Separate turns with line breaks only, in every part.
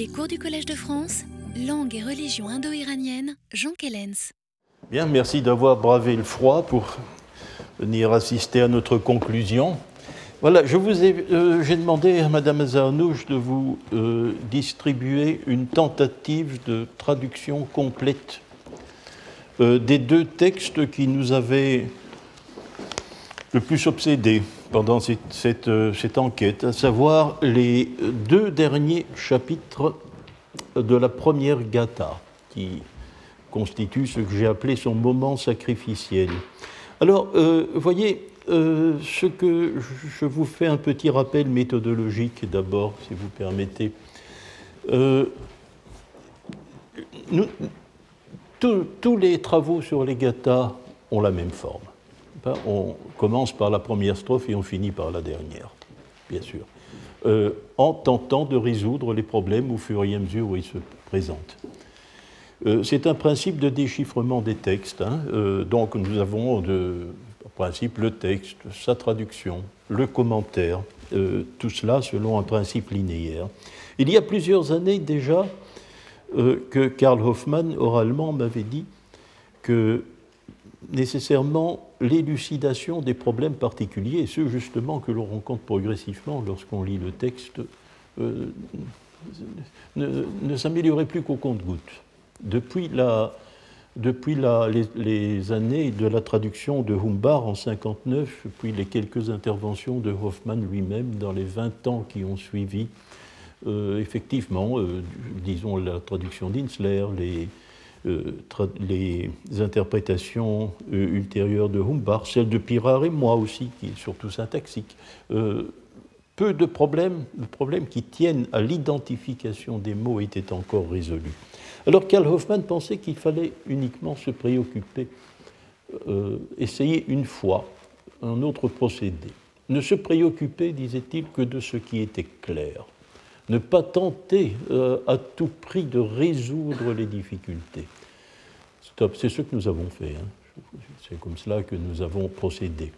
Les cours du Collège de France, langue et religion indo-iranienne, Jean Kellens.
Bien, merci d'avoir bravé le froid pour venir assister à notre conclusion. Voilà, je vous ai, euh, j'ai demandé à Madame Azarnouche de vous euh, distribuer une tentative de traduction complète euh, des deux textes qui nous avaient le plus obsédés pendant cette, cette, enquête, à savoir les deux derniers chapitres de la première Gatha, qui constitue ce que j'ai appelé son moment sacrificiel. Alors, vous voyez, euh, ce que je vous fais un petit rappel méthodologique d'abord, si vous permettez. Euh, tous les travaux sur les gathas ont la même forme. On commence par la première strophe et on finit par la dernière, bien sûr, euh, en tentant de résoudre les problèmes au fur et à mesure où ils se présentent. C'est un principe de déchiffrement des textes. Hein. donc nous avons de, principe le texte, sa traduction, le commentaire, euh, tout cela selon un principe linéaire. Il y a plusieurs années déjà euh, que Karl Hoffmann, oralement, m'avait dit que nécessairement l'élucidation des problèmes particuliers, ceux justement que l'on rencontre progressivement lorsqu'on lit le texte, euh, ne, ne s'améliorait plus qu'au compte-gouttes. Depuis la, depuis les, années de la traduction de Humbar en 59, puis les quelques interventions de Hoffmann lui-même dans les 20 ans qui ont suivi, euh, effectivement, euh, disons la traduction d'Insler, les, les, interprétations ultérieures de Humbar, celle de Pirard et moi aussi, qui est surtout syntaxique, peu de problèmes, de problèmes qui tiennent à l'identification des mots étaient encore résolus. Alors Karl Hoffmann pensait qu'il fallait uniquement se préoccuper, euh, essayer une fois un autre procédé. Ne se préoccuper, disait-il, que de ce qui était clair. Ne pas tenter euh, à tout prix de résoudre les difficultés. C'est ce que nous avons fait. Hein. C'est comme cela que nous avons procédé.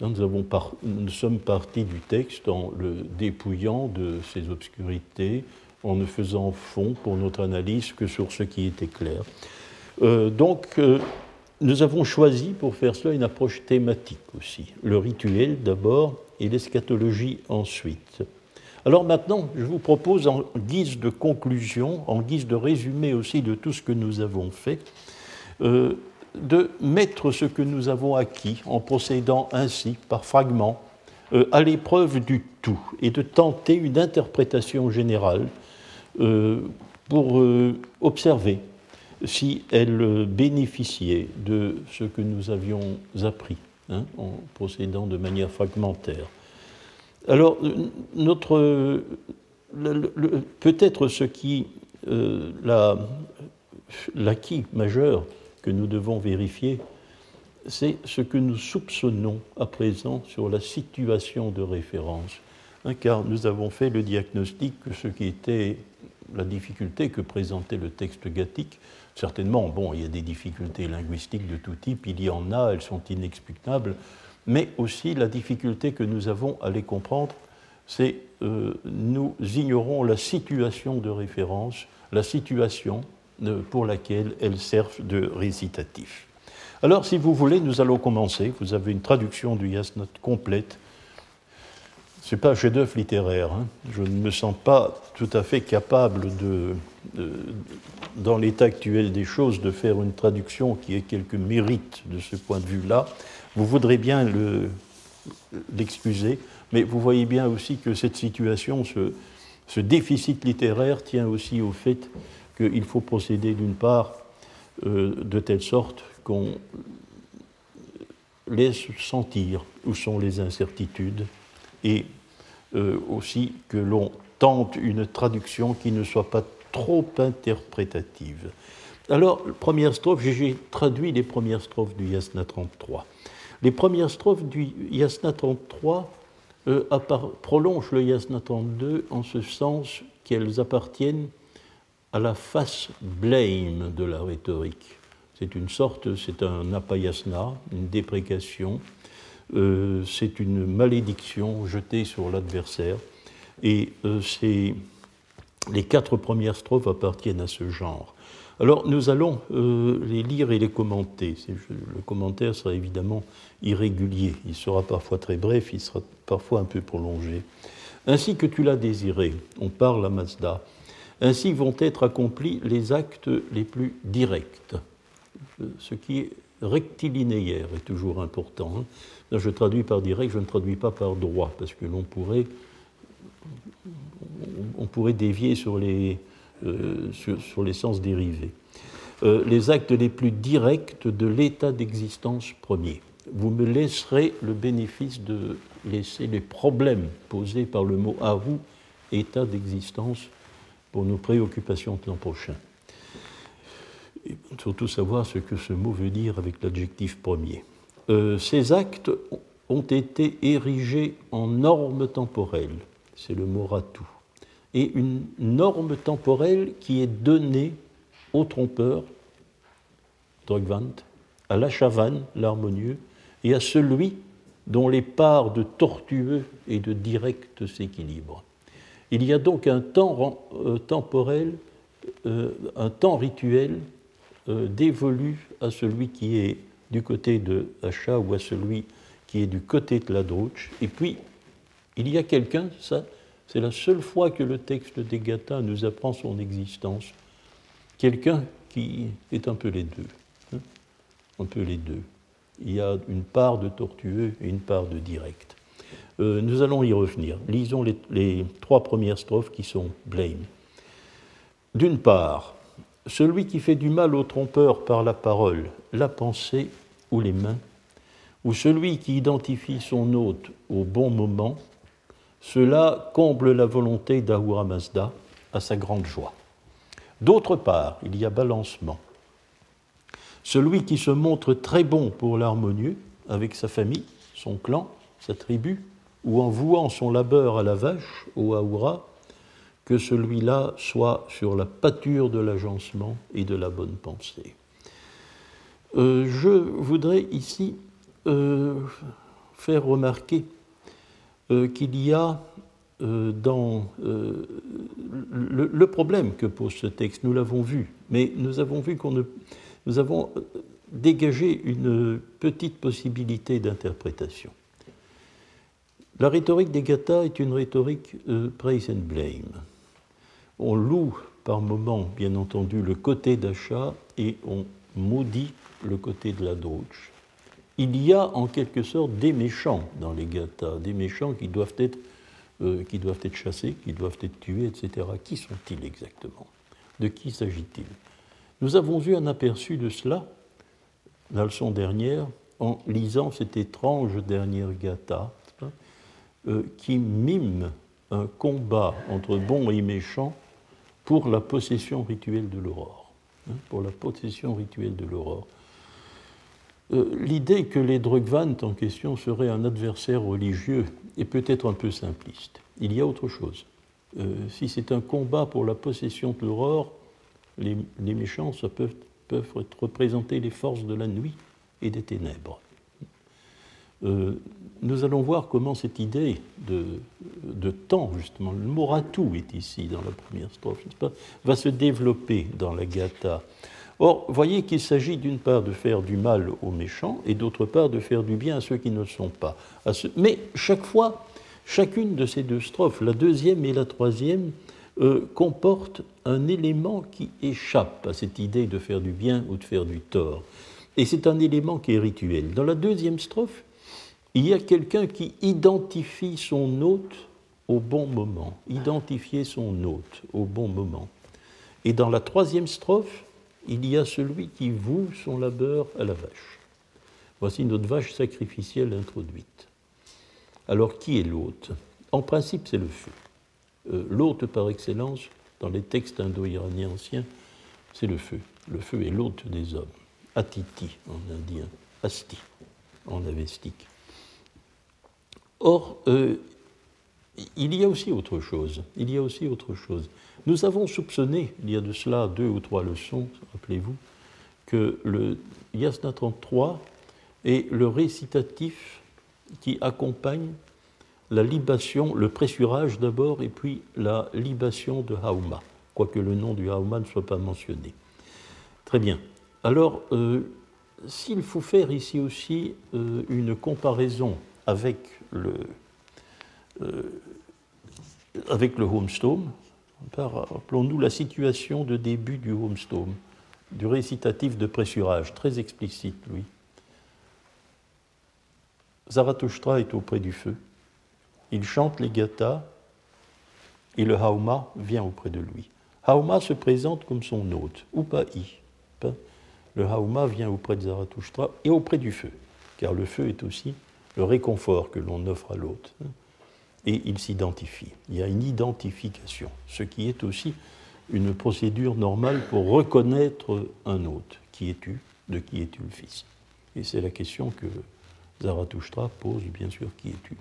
Nous sommes partis du texte en le dépouillant de ses obscurités, en ne faisant fond pour notre analyse que sur ce qui était clair. Euh, donc, euh, nous avons choisi pour faire cela une approche thématique aussi, le rituel d'abord et l'eschatologie ensuite. Alors maintenant, je vous propose en guise de conclusion, en guise de résumé aussi de tout ce que nous avons fait, euh, de mettre ce que nous avons acquis en procédant ainsi, par fragments, à l'épreuve du tout et de tenter une interprétation générale euh, pour euh, observer si elle bénéficiait de ce que nous avions appris hein, en procédant de manière fragmentaire. Alors, notre, peut-être ce qui, euh, l'acquis majeur que nous devons vérifier, c'est ce que nous soupçonnons à présent sur la situation de référence. Hein, car nous avons fait le diagnostic que ce qui était la difficulté que présentait le texte gathique. Certainement, bon, il y a des difficultés linguistiques de tout type, il y en a, elles sont inexplicables, mais aussi la difficulté que nous avons à les comprendre, c'est euh, nous ignorons la situation de référence, la situation euh, pour laquelle elles servent de récitatif. Alors, si vous voulez, nous allons commencer. Vous avez une traduction du Yasnat complète ce n'est pas un chef-d'œuvre littéraire. Hein. Je ne me sens pas tout à fait capable, de, dans l'état actuel des choses, de faire une traduction qui ait quelques mérites de ce point de vue-là. Vous voudrez bien l'excuser, mais vous voyez bien aussi que cette situation, ce, déficit littéraire tient aussi au fait qu'il faut procéder d'une part euh, de telle sorte qu'on laisse sentir où sont les incertitudes et euh, aussi que l'on tente une traduction qui ne soit pas trop interprétative. Alors, première strophe, j'ai traduit les premières strophes du Yasna 33. Les premières strophes du Yasna 33 euh, prolongent le Yasna 32 en ce sens qu'elles appartiennent à la face blame de la rhétorique. C'est une sorte, c'est un apayasna, une déprécation, euh, c'est une malédiction jetée sur l'adversaire. Et euh, Les quatre premières strophes appartiennent à ce genre. Alors nous allons euh, les lire et les commenter. Le commentaire sera évidemment irrégulier. Il sera parfois très bref, il sera parfois un peu prolongé. Ainsi que tu l'as désiré, on parle à Mazda, ainsi vont être accomplis les actes les plus directs. Ce qui est rectilinéaire est toujours important. Hein. je traduis par direct, je ne traduis pas par droit, parce que l'on pourrait, on pourrait dévier sur les, euh, sur, les sens dérivés. Euh, les actes les plus directs de l'état d'existence premier. Vous me laisserez le bénéfice de laisser les problèmes posés par le mot vous, état d'existence, pour nos préoccupations de l'an prochain. Et surtout savoir ce que ce mot veut dire avec l'adjectif premier. Euh, ces actes ont été érigés en normes temporelles, c'est le mot ratou, et une norme temporelle qui est donnée au trompeur, Drogvant, à la chavane, l'harmonieux, et à celui dont les parts de tortueux et de direct s'équilibrent. Il y a donc un temps euh, temporel, euh, un temps rituel euh, dévolu à celui qui est du côté de Hacha ou à celui qui est du côté de la Drouche. Et puis, il y a quelqu'un, ça, c'est la seule fois que le texte des Gata nous apprend son existence, quelqu'un qui est un peu les deux. Hein, un peu les deux il y a une part de tortueux et une part de direct. Euh, nous allons y revenir. Lisons les, trois premières strophes qui sont blame. D'une part, celui qui fait du mal au trompeur par la parole, la pensée ou les mains, ou celui qui identifie son hôte au bon moment, cela comble la volonté d'Ahura Mazda à sa grande joie. D'autre part, il y a balancement. Celui qui se montre très bon pour l'harmonieux avec sa famille, son clan, sa tribu, ou en vouant son labeur à la vache, au Aoura, que celui-là soit sur la pâture de l'agencement et de la bonne pensée. Euh, je voudrais ici euh, faire remarquer qu'il y a dans le, le, problème que pose ce texte, nous l'avons vu, mais nous avons vu qu'on nous avons euh, dégagé une petite possibilité d'interprétation. La rhétorique des Gathas est une rhétorique euh, praise and blame. On loue par moments, bien entendu, le côté d'achat et on maudit le côté de la douche. Il y a en quelque sorte des méchants dans les Gathas, des méchants qui doivent être, euh, qui doivent être chassés, qui doivent être tués, etc. Qui sont-ils exactement? De qui s'agit-il? Nous avons vu un aperçu de cela, la leçon dernière, en lisant cette étrange dernière gata, euh, qui mime un combat entre bons et méchants pour la possession rituelle de l'aurore. Hein, pour la possession rituelle de l'aurore. Euh, l'idée que les Drugvant en question seraient un adversaire religieux est peut-être un peu simpliste. Il y a autre chose. Euh, si c'est un combat pour la possession de l'aurore, les, méchants peuvent, peuvent représenter les forces de la nuit et des ténèbres. Euh, nous allons voir comment cette idée de, de, temps, justement, le mot ratou est ici dans la première strophe, va se développer dans la gata. Or, voyez qu'il s'agit d'une part de faire du mal aux méchants et d'autre part de faire du bien à ceux qui ne le sont pas. Mais chaque fois, chacune de ces deux strophes, la deuxième et la troisième, euh, comporte un élément qui échappe à cette idée de faire du bien ou de faire du tort. Et c'est un élément qui est rituel. Dans la deuxième strophe, il y a quelqu'un qui identifie son hôte au bon moment, identifier son hôte au bon moment. Et dans la troisième strophe, il y a celui qui voue son labeur à la vache. Voici notre vache sacrificielle introduite. Alors qui est l'hôte? En principe, c'est le feu. Euh, l'hôte par excellence, dans les textes indo-iraniens anciens, c'est le feu. Le feu est l'hôte des hommes. Atiti en indien, asti en avestique. Or, euh, il y a aussi autre chose. Il y a aussi autre chose. Nous avons soupçonné, il y a de cela deux ou trois leçons, rappelez-vous, que le Yasna 33 est le récitatif qui accompagne la libation, le pressurage d'abord, et puis la libation de Hauma, quoique le nom du Hauma ne soit pas mentionné. Très bien. Alors, euh, s'il faut faire ici aussi euh, une comparaison avec le, avec le homestome, rappelons-nous la situation de début du homestome, du récitatif de pressurage, très explicite, lui. Zarathustra est auprès du feu, il chante les gathas et le Hauma vient auprès de lui. Hauma se présente comme son hôte, ou pas Le Hauma vient auprès de Zarathustra et auprès du feu, car le feu est aussi le réconfort que l'on offre à l'hôte. Et il s'identifie. Il y a une identification, ce qui est aussi une procédure normale pour reconnaître un hôte. Qui es-tu De qui es-tu le fils Et c'est la question que Zarathustra pose, bien sûr, qui es-tu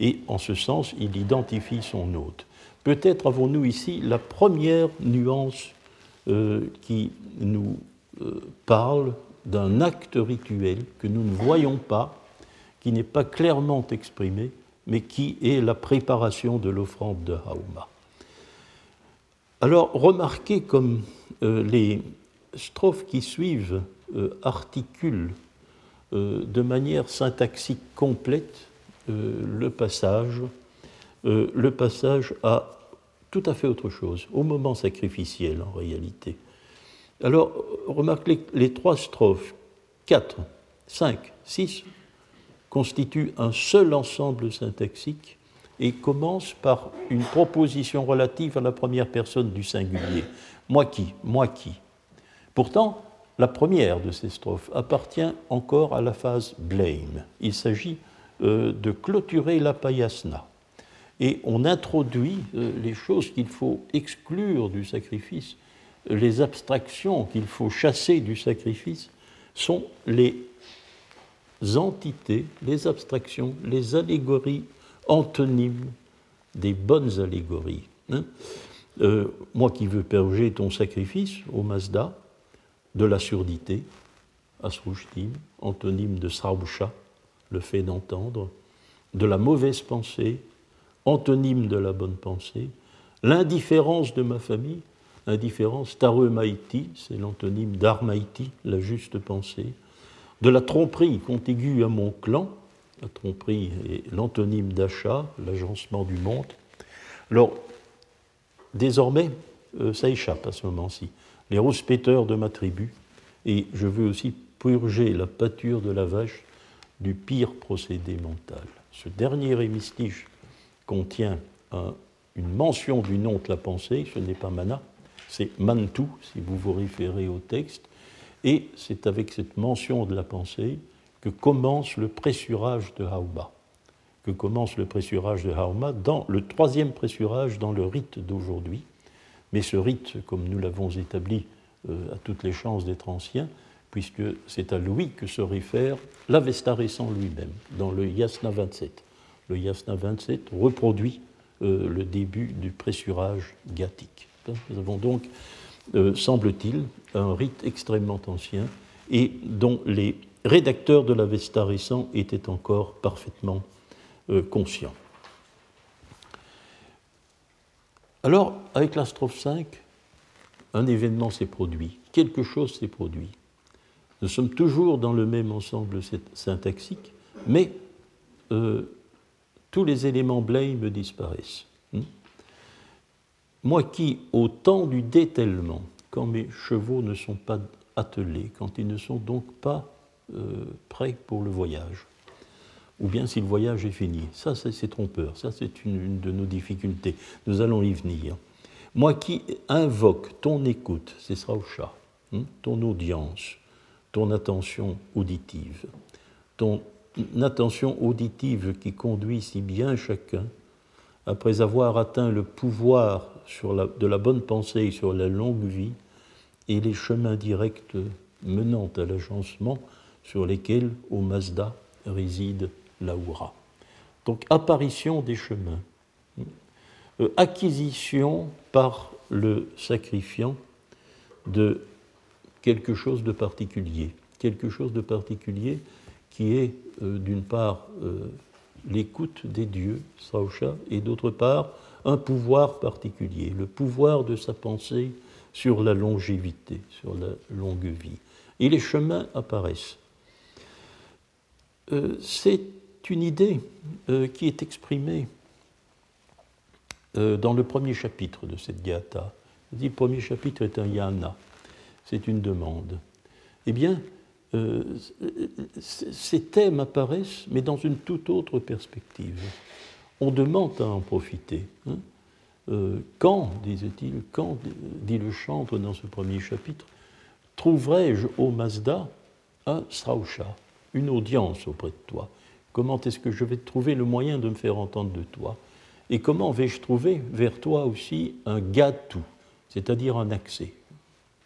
et en ce sens, il identifie son hôte. Peut-être avons-nous ici la première nuance euh, qui nous euh, parle d'un acte rituel que nous ne voyons pas, qui n'est pas clairement exprimé, mais qui est la préparation de l'offrande de Hauma. Alors, remarquez comme euh, les strophes qui suivent articulent de manière syntaxique complète euh, le passage, euh, le passage à tout à fait autre chose, au moment sacrificiel en réalité. Alors, remarquez les trois strophes, 4, 5, 6, constituent un seul ensemble syntaxique et commencent par une proposition relative à la première personne du singulier. Moi qui Moi qui Pourtant, la première de ces strophes appartient encore à la phase blame. Il s'agit euh, de clôturer la payasna. Et on introduit euh, les choses qu'il faut exclure du sacrifice, les abstractions qu'il faut chasser du sacrifice, sont les entités, les abstractions, les allégories antonymes des bonnes allégories. Hein. Euh, moi qui veux purger ton sacrifice au Mazda, de la surdité, Asrushtim, antonyme de Srausha, le fait d'entendre, de la mauvaise pensée, antonyme de la bonne pensée, l'indifférence de ma famille, indifférence, taremaïti, c'est l'antonyme d'armaïti, la juste pensée, de la tromperie contiguë à mon clan, la tromperie est l'antonyme d'achat, l'agencement du monde. Alors, désormais, euh, ça échappe à ce moment-ci. Les rouspéteurs de ma tribu, et je veux aussi purger la pâture de la vache du pire procédé mental. Ce dernier hémistiche contient une mention du nom de la pensée, ce n'est pas mana, c'est mantu, si vous vous référez au texte, et c'est avec cette mention de la pensée que commence le pressurage de Hauma, que commence le pressurage de Hauma dans le troisième pressurage dans le rite d'aujourd'hui. Mais ce rite, comme nous l'avons établi euh, à toutes les chances d'être ancien, puisque c'est à lui que se réfère l'Avesta récent lui-même, dans le Yasna 27. Le Yasna 27 reproduit euh, le début du pressurage gathique. Nous avons donc, euh, semble-t-il, un rite extrêmement ancien et dont les rédacteurs de l'Avesta récent étaient encore parfaitement euh, conscients. Alors, avec la strophe 5, un événement s'est produit, quelque chose s'est produit. Nous sommes toujours dans le même ensemble syntaxique, mais euh, tous les éléments blame disparaissent. Moi qui, au temps du détellement, quand mes chevaux ne sont pas attelés, quand ils ne sont donc pas euh, prêts pour le voyage, ou bien si le voyage est fini, ça c'est trompeur, ça c'est une, de nos difficultés, nous allons y venir. Moi qui invoque ton écoute, ce sera au chat, hmm, ton audience, ton attention auditive. Ton attention auditive qui conduit si bien chacun, après avoir atteint le pouvoir sur de la bonne pensée sur la longue vie et les chemins directs menant à l'agencement sur lesquels au Mazda réside l'Aura. Donc apparition des chemins, euh, acquisition par le sacrifiant de quelque chose de particulier. Quelque chose de particulier qui est, euh, d'une part, euh, l'écoute des dieux, Srausha, et d'autre part, un pouvoir particulier, le pouvoir de sa pensée sur la longévité, sur la longue vie. Et les chemins apparaissent. Euh, c'est une idée euh, qui est exprimée euh, dans le premier chapitre de cette Gata. Le premier chapitre est un yana, c'est une demande. Eh bien, ces thèmes apparaissent, mais dans une toute autre perspective. On demande à en profiter. Hein. quand, disait-il, quand, dit le chantre dans ce premier chapitre, trouverai-je au Mazda un Srausha une audience auprès de toi? Comment est-ce que je vais trouver le moyen de me faire entendre de toi? Et comment vais-je trouver vers toi aussi un gâtou, c'est-à-dire un accès,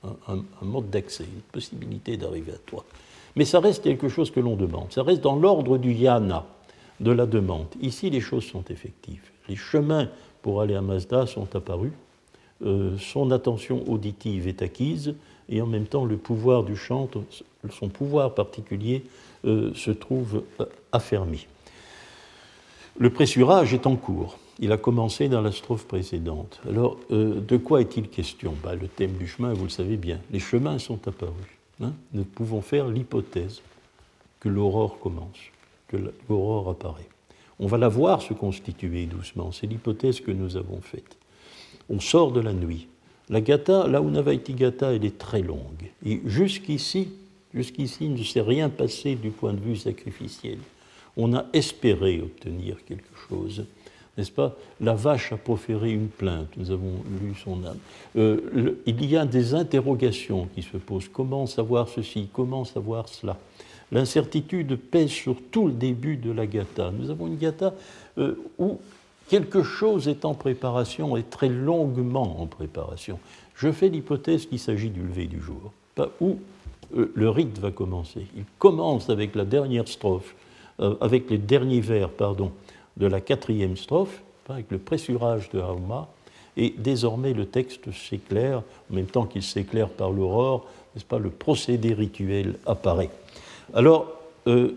un, mode d'accès, une possibilité d'arriver à toi? Mais ça reste quelque chose que l'on demande, ça reste dans l'ordre du yana, de la demande. Ici, les choses sont effectives. Les chemins pour aller à Mazda sont apparus, euh, son attention auditive est acquise, et en même temps le pouvoir du chantre, son pouvoir particulier, euh, se trouve euh, affermi. Le pressurage est en cours. Il a commencé dans la strophe précédente. Alors, de quoi est-il question? Bah, Le thème du chemin, vous le savez bien. Les chemins sont apparus. Hein. Nous pouvons faire l'hypothèse que l'aurore commence, que l'aurore apparaît. On va la voir se constituer doucement. C'est l'hypothèse que nous avons faite. On sort de la nuit. La gata, là où Navaiti Gata, elle est très longue. Et jusqu'ici, jusqu'ici, il ne s'est rien passé du point de vue sacrificiel. On a espéré obtenir quelque chose. N'est-ce pas? La vache a proféré une plainte, nous avons lu son âme. Euh, il y a des interrogations qui se posent. Comment savoir ceci? Comment savoir cela? L'incertitude pèse sur tout le début de la gata. Nous avons une gata euh, où quelque chose est en préparation et très longuement en préparation. Je fais l'hypothèse qu'il s'agit du lever du jour, pas où euh, le rite va commencer. Il commence avec la dernière strophe, euh, avec les derniers vers, pardon, de la quatrième strophe, avec le pressurage de Hauma, et désormais le texte s'éclaire, en même temps qu'il s'éclaire par l'aurore, n'est-ce pas, le procédé rituel apparaît. Alors, euh,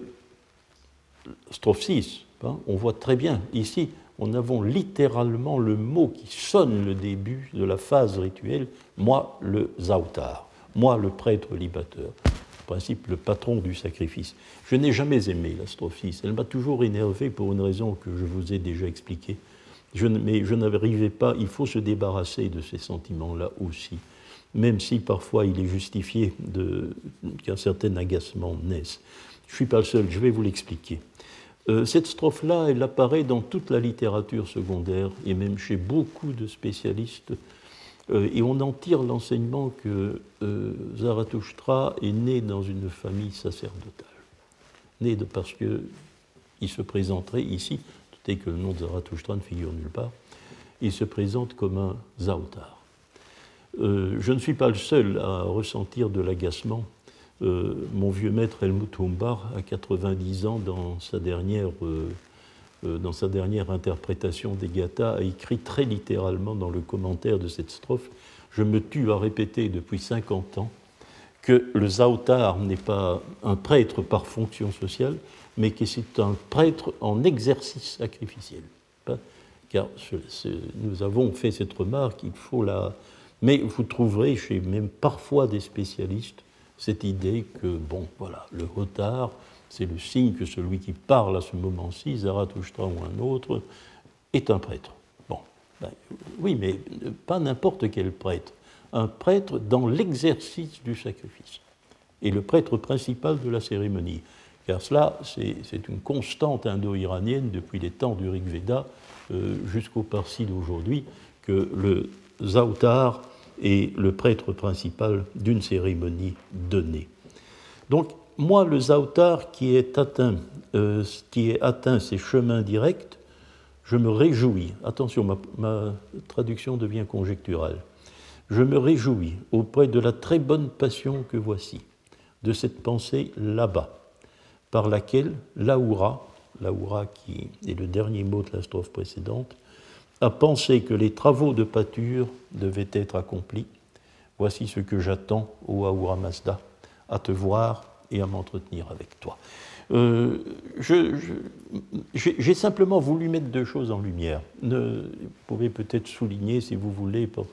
strophe 6, hein, on voit très bien ici on avons littéralement le mot qui sonne le début de la phase rituelle, moi le Zautar, moi le prêtre libateur, en principe le patron du sacrifice. Je n'ai jamais aimé l'astrophis, elle m'a toujours énervé pour une raison que je vous ai déjà expliquée. Mais je n'arrivais pas, il faut se débarrasser de ces sentiments-là aussi, même si parfois il est justifié qu'un certain agacement naisse. Je ne suis pas le seul, je vais vous l'expliquer. Euh, cette strophe-là, elle apparaît dans toute la littérature secondaire et même chez beaucoup de spécialistes. Euh, et on en tire l'enseignement que euh, Zarathustra est né dans une famille sacerdotale. Né de, parce qu'il se présenterait ici, tout que le nom de Zarathustra ne figure nulle part, il se présente comme un Zautar. je ne suis pas le seul à ressentir de l'agacement euh, mon vieux maître Helmut Humbach, à 90 ans, dans sa dernière, euh, euh, dans sa dernière interprétation des Gathas, a écrit très littéralement dans le commentaire de cette strophe Je me tue à répéter depuis 50 ans que le Zautar n'est pas un prêtre par fonction sociale, mais que c'est un prêtre en exercice sacrificiel. Car nous avons fait cette remarque, il faut la. Mais vous trouverez chez même parfois des spécialistes cette idée que, bon, voilà, le retard, c'est le signe que celui qui parle à ce moment-ci, Zarathustra ou un autre, est un prêtre. Bon, ben, oui, mais pas n'importe quel prêtre. Un prêtre dans l'exercice du sacrifice. Et le prêtre principal de la cérémonie. Car cela, c'est une constante indo-iranienne depuis les temps du Rig Veda euh, jusqu'au Parsi d'aujourd'hui, que le Zautar et le prêtre principal d'une cérémonie donnée. Donc, moi, le Zautar qui est atteint, euh, qui est atteint ces chemins directs, je me réjouis. Attention, ma, ma, traduction devient conjecturale. Je me réjouis auprès de la très bonne passion que voici, de cette pensée là-bas, par laquelle Laoura, Laoura qui est le dernier mot de la strophe précédente, a pensé que les travaux de pâture devaient être accomplis. Voici ce que j'attends, ô Ahura Mazda, à te voir et à m'entretenir avec toi. J'ai simplement voulu mettre deux choses en lumière. vous pouvez peut-être souligner, si vous voulez, pour,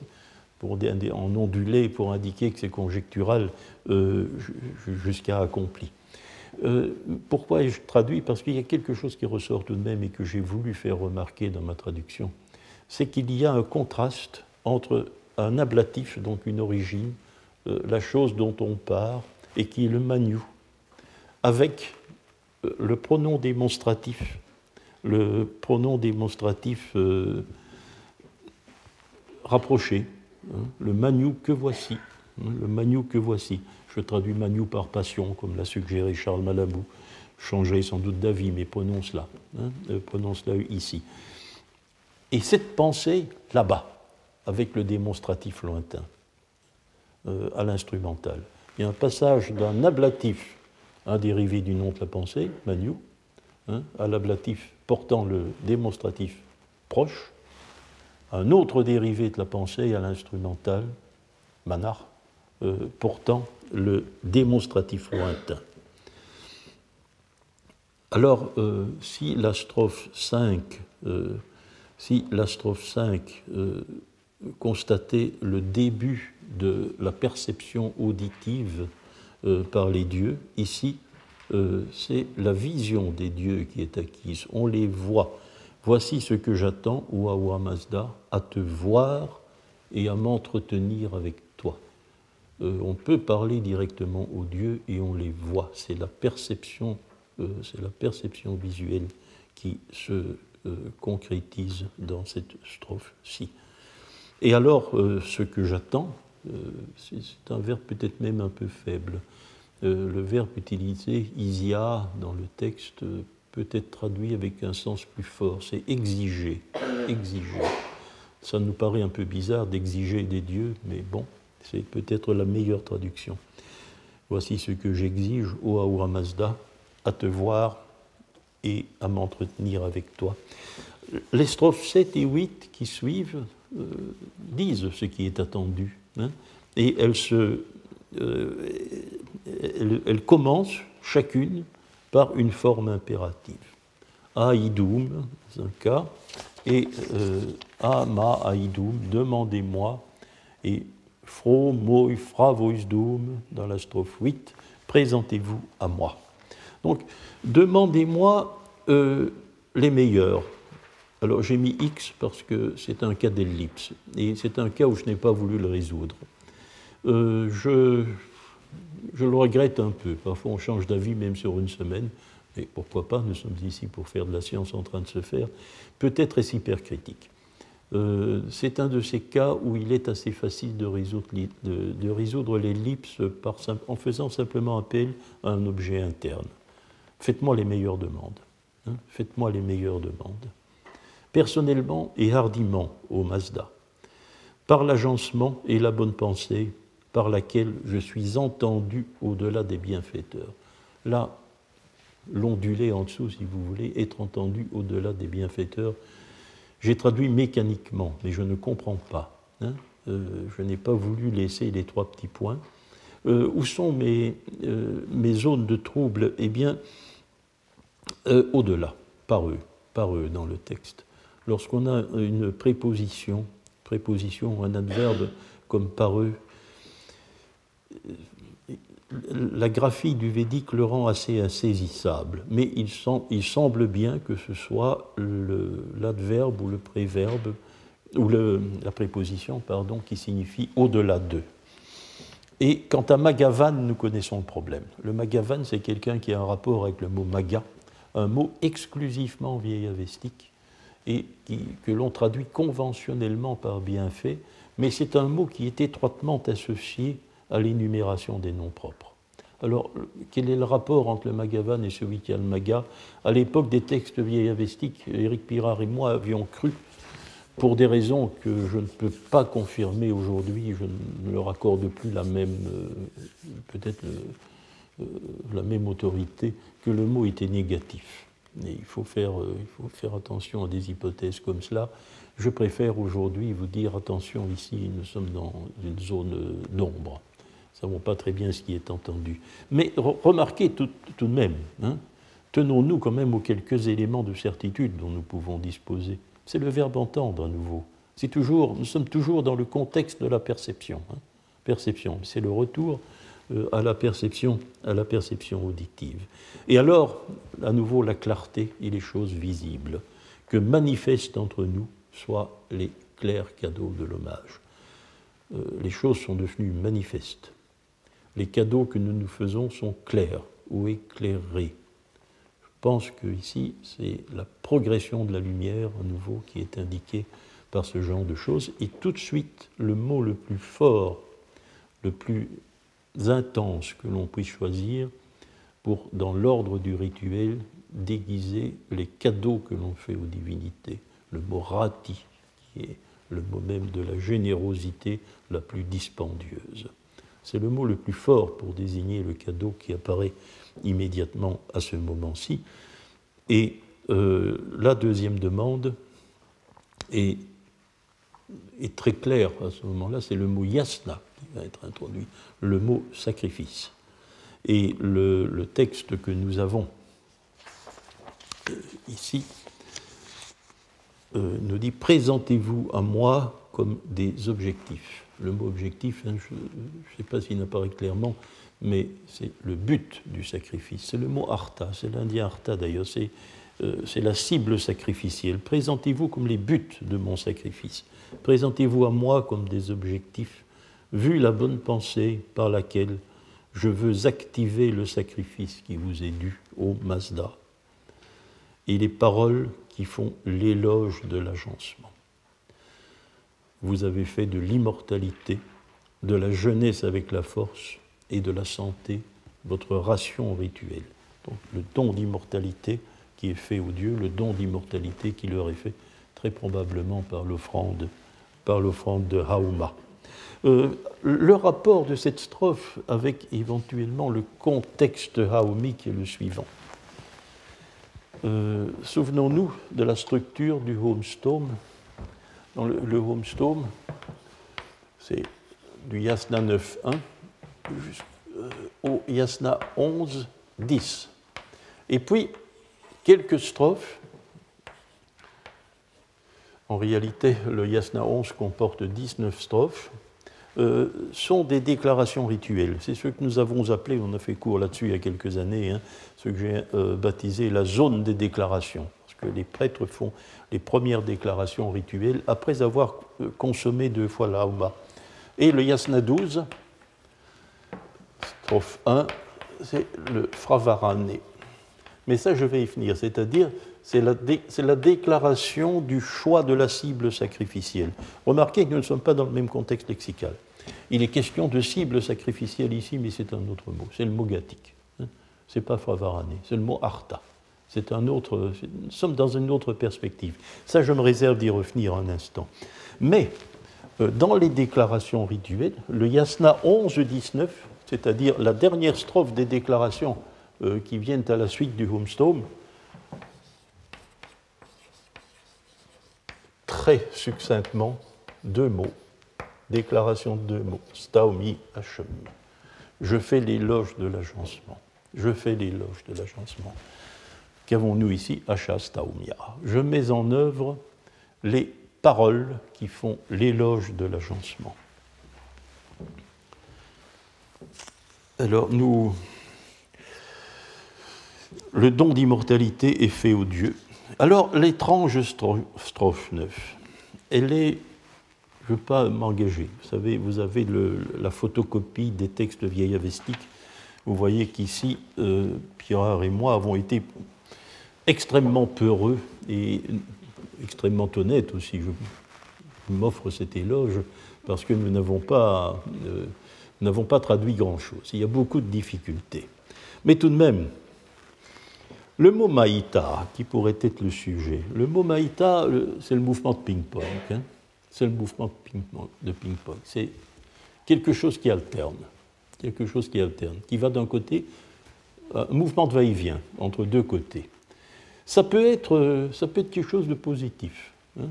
en ondulé, pour indiquer que c'est conjectural jusqu'à accompli. Euh, pourquoi ai-je traduit? Parce qu'il y a quelque chose qui ressort tout de même et que j'ai voulu faire remarquer dans ma traduction. C'est qu'il y a un contraste entre un ablatif, donc une origine, euh, la chose dont on part, et qui est le manu, avec euh, le pronom démonstratif, le pronom démonstratif rapproché, hein, le manu que voici, hein, le manu que voici. Je traduis Manu par passion, comme l'a suggéré Charles Malabou. Changerai sans doute d'avis, mais prononce-la. Hein, euh, prononce-la ici. Et cette pensée, là-bas, avec le démonstratif lointain, euh, à l'instrumental, il y a un passage d'un ablatif, un dérivé du nom de la pensée, Manu, hein, à l'ablatif portant le démonstratif proche, un autre dérivé de la pensée à l'instrumental, manar, euh, portant le démonstratif lointain. Alors, euh, si la strophe 5, euh, si la 5 constatait le début de la perception auditive par les dieux, ici, c'est la vision des dieux qui est acquise. On les voit. Voici ce que j'attends, Ouaoua Mazda, à te voir et à m'entretenir avec euh, on peut parler directement aux dieux et on les voit. C'est la perception, euh, c'est la perception visuelle qui se euh, concrétise dans cette strophe-ci. Et alors, ce que j'attends, c'est un verbe peut-être même un peu faible. le verbe utilisé, isia, dans le texte, peut être traduit avec un sens plus fort. C'est exiger. Exiger. Ça nous paraît un peu bizarre d'exiger des dieux, mais bon, c'est peut-être la meilleure traduction. Voici ce que j'exige, ô Mazda, à te voir à m'entretenir avec toi. Les strophes 7 et 8 qui suivent euh, disent ce qui est attendu. Hein, et elles, se, euh, elles, commencent chacune par une forme impérative. Aïdoum, c'est un cas, et euh, Ama Aïdoum, demandez-moi, et Fro, moi, fra, doum, dans la strophe 8, présentez-vous à moi. Donc, demandez-moi euh, les meilleurs. Alors, j'ai mis X parce que c'est un cas d'ellipse, et c'est un cas où je n'ai pas voulu le résoudre. Euh, je, le regrette un peu. Parfois, on change d'avis même sur une semaine. Et pourquoi pas, nous sommes ici pour faire de la science en train de se faire. Peut-être est-ce hypercritique. Euh, c'est un de ces cas où il est assez facile de résoudre, l'ellipse en faisant simplement appel à un objet interne. Faites-moi les meilleures demandes. Faites-moi les meilleures demandes. Personnellement et hardiment, au Mazda, par l'agencement et la bonne pensée par laquelle je suis entendu au-delà des bienfaiteurs. Là, l'ondulé en dessous, si vous voulez, être entendu au-delà des bienfaiteurs, j'ai traduit mécaniquement, mais je ne comprends pas. Hein. Euh, je n'ai pas voulu laisser les trois petits points. Euh, où sont mes, euh, mes, zones de trouble? Eh bien, au-delà, par eux, par eux dans le texte. Lorsqu'on a une préposition, préposition ou un adverbe comme par eux, la graphie du Védique le rend assez insaisissable, mais il, semble bien que ce soit l'adverbe ou le préverbe, ou la préposition, pardon, qui signifie au-delà d'eux. Et quant à Magavan, nous connaissons le problème. Le Magavan, c'est quelqu'un qui a un rapport avec le mot maga, un mot exclusivement vieillavestique, et que l'on traduit conventionnellement par bienfait, mais c'est un mot qui est étroitement associé à l'énumération des noms propres. Alors, quel est le rapport entre le Magavan et celui qui a le Maga? À l'époque des textes vieillavestiques, Éric Pirard et moi avions cru, pour des raisons que je ne peux pas confirmer aujourd'hui, je ne leur accorde plus la même, euh, peut-être euh, la même autorité, que le mot était négatif. Et il faut, faire, euh, il faut faire attention à des hypothèses comme cela. Je préfère aujourd'hui vous dire attention, ici nous sommes dans une zone d'ombre ne savons pas très bien ce qui est entendu. Mais remarquez tout, de même, hein, tenons-nous quand même aux quelques éléments de certitude dont nous pouvons disposer. C'est le verbe entendre à nouveau. C'est toujours, nous sommes toujours dans le contexte de la perception. Hein. Perception, c'est le retour euh, à la perception, à la perception auditive. Et alors, à nouveau, la clarté et les choses visibles que manifestent entre nous soit les clairs cadeaux de l'hommage. Euh, les choses sont devenues manifestes. Les cadeaux que nous nous faisons sont clairs ou éclairés. Je pense que ici, c'est la progression de la lumière, à nouveau, qui est indiquée par ce genre de choses. Et tout de suite, le mot le plus fort, le plus intense que l'on puisse choisir pour, dans l'ordre du rituel, déguiser les cadeaux que l'on fait aux divinités. Le mot rati, qui est le mot même de la générosité la plus dispendieuse. C'est le mot le plus fort pour désigner le cadeau qui apparaît immédiatement à ce moment-ci. Et euh, la deuxième demande est, très claire à ce moment-là, c'est le mot yasna va être introduit, le mot sacrifice. Et le, texte que nous avons euh, ici euh, nous dit Présentez-vous à moi comme des objectifs. Le mot objectif, hein, je ne sais pas s'il apparaît clairement, mais c'est le but du sacrifice. C'est le mot artha, c'est l'indien artha d'ailleurs, euh, c'est la cible sacrificielle. Présentez-vous comme les buts de mon sacrifice. Présentez-vous à moi comme des objectifs, vu la bonne pensée par laquelle je veux activer le sacrifice qui vous est dû, ô Mazda, et les paroles qui font l'éloge de l'agencement. Vous avez fait de l'immortalité, de la jeunesse avec la force et de la santé votre ration rituelle. Donc le don d'immortalité qui est fait aux dieux, le don d'immortalité qui leur est fait très probablement par l'offrande, de Hauma. Euh, le rapport de cette strophe avec éventuellement le contexte haomique est le suivant. Euh, souvenons-nous de la structure du homestome. Dans le, le c'est du Yasna 9.1 euh, au Yasna 11.10. Et puis, quelques strophes. En réalité, le Yasna 11 comporte 19 strophes. Euh, sont des déclarations rituelles. C'est ce que nous avons appelé, on a fait cours là-dessus il y a quelques années, hein, ce que j'ai euh, baptisé la zone des déclarations. Parce que les prêtres font les premières déclarations rituelles après avoir euh, consommé deux fois l'Auma. Et le Yasna 12, strophe 1, c'est le Fravarane. Mais ça, je vais y finir, c'est-à-dire c'est la, déclaration du choix de la cible sacrificielle. Remarquez que nous ne sommes pas dans le même contexte lexical. Il est question de cible sacrificielle ici, mais c'est un autre mot. C'est le mot gathique. Hein. Ce n'est pas Fravarane, c'est le mot arta. C'est un autre. Nous sommes dans une autre perspective. Ça, je me réserve d'y revenir un instant. Mais euh, dans les déclarations rituelles, le yasna 11-19, c'est-à-dire la dernière strophe des déclarations euh, qui viennent à la suite du Homestome, très succinctement deux mots Déclaration de deux mots. Staumi Hashem. Je fais l'éloge de l'agencement. Je fais l'éloge de l'agencement. Qu'avons-nous ici? Hacha Staumia. Je mets en œuvre les paroles qui font l'éloge de l'agencement. Alors, nous. Le don d'immortalité est fait aux dieux. Alors, l'étrange strophe 9, elle est je ne veux pas m'engager. Vous savez, vous avez la photocopie des textes vieillavestiques. Vous voyez qu'ici, euh, Pierre et moi avons été extrêmement peureux et extrêmement honnêtes aussi. Je, m'offre cet éloge parce que nous n'avons pas, euh, n'avons pas traduit grand-chose. Il y a beaucoup de difficultés. Mais tout de même, le mot maïta, qui pourrait être le sujet, le mot maïta, c'est le mouvement de ping-pong. Hein c'est le mouvement de ping-pong. C'est quelque chose qui alterne, quelque chose qui alterne, qui va d'un côté, un mouvement de va-et-vient entre deux côtés. Ça peut être, ça peut être quelque chose de positif. Hein.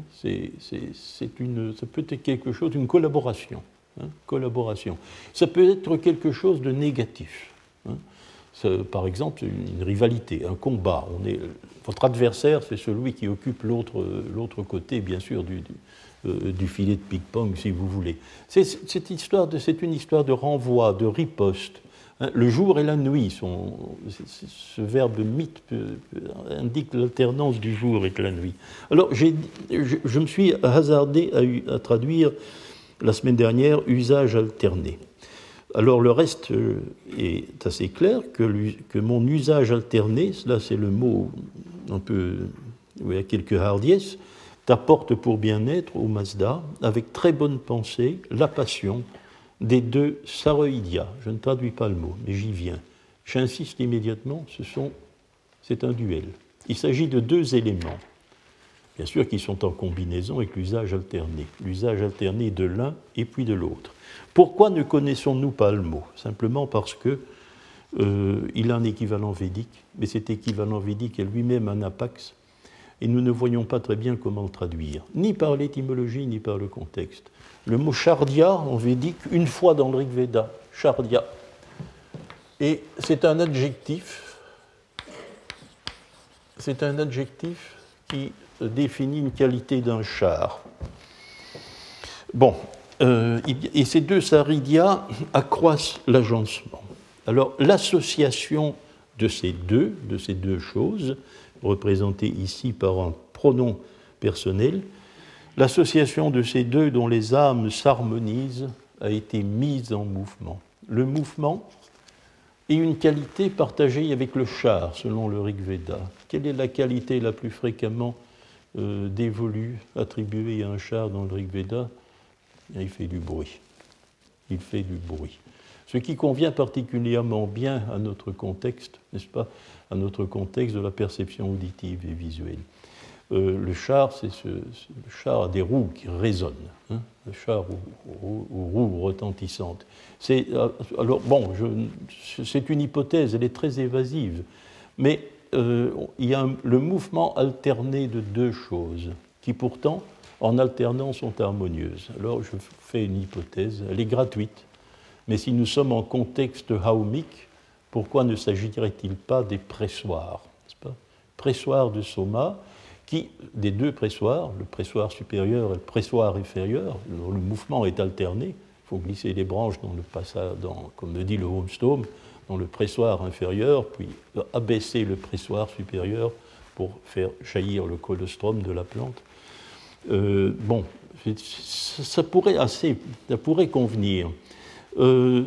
une, ça peut être quelque chose, une collaboration. Hein, collaboration. Ça peut être quelque chose de négatif. Hein. par exemple, une rivalité, un combat. On est, votre adversaire, c'est celui qui occupe l'autre côté, bien sûr, du, euh, du, filet de ping-pong, si vous voulez. C'est une histoire de renvoi, de riposte. Hein, le jour et la nuit, sont, ce verbe mythe indique l'alternance du jour et de la nuit. Alors, je, je, me suis hasardé à, à, traduire la semaine dernière usage alterné. Alors, le reste euh, est assez clair que, que mon usage alterné, cela c'est le mot un peu, oui, à quelques hardiesses, t'apporte pour bien-être au Mazda, avec très bonne pensée, la passion, des deux saroïdia. Je ne traduis pas le mot, mais j'y viens. J'insiste immédiatement, ce sont, c'est un duel. Il s'agit de deux éléments, bien sûr, qui sont en combinaison avec l'usage alterné. L'usage alterné de l'un et puis de l'autre. Pourquoi ne connaissons-nous pas le mot? Simplement parce que euh, il a un équivalent védique, mais cet équivalent védique est lui-même un apax, et nous ne voyons pas très bien comment le traduire, ni par l'étymologie, ni par le contexte. Le mot chardia en védique, une fois dans le Rig Veda, chardia. Et c'est un adjectif, c'est un adjectif qui définit une qualité d'un char. Bon, euh, et ces deux saridias accroissent l'agencement. Alors l'association de ces deux, de ces deux choses, représentées ici par un pronom personnel, L'association de ces deux dont les âmes s'harmonisent a été mise en mouvement. Le mouvement est une qualité partagée avec le char, selon le Rig Veda. Quelle est la qualité la plus fréquemment euh, dévolue, attribuée à un char dans le Rig Veda? Il fait du bruit. Il fait du bruit. Ce qui convient particulièrement bien à notre contexte, n'est-ce pas? À notre contexte de la perception auditive et visuelle. Euh, le char, c'est ce, le char a des roues qui résonnent, hein, le char aux, roues retentissantes. C'est, euh, alors, bon, c'est une hypothèse, elle est très évasive, mais euh, il y a le mouvement alterné de deux choses qui pourtant, en alternant, sont harmonieuses. Alors, je fais une hypothèse, elle est gratuite, mais si nous sommes en contexte haumique, pourquoi ne s'agirait-il pas des pressoirs Pressoirs de Soma, qui, des deux pressoirs, le pressoir supérieur et le pressoir inférieur, le, mouvement est alterné, il faut glisser les branches dans le passage, comme le dit le homestone, dans le pressoir inférieur, puis abaisser le pressoir supérieur pour faire jaillir le colostrum de la plante. Euh, bon, ça pourrait assez, ça pourrait convenir. Euh,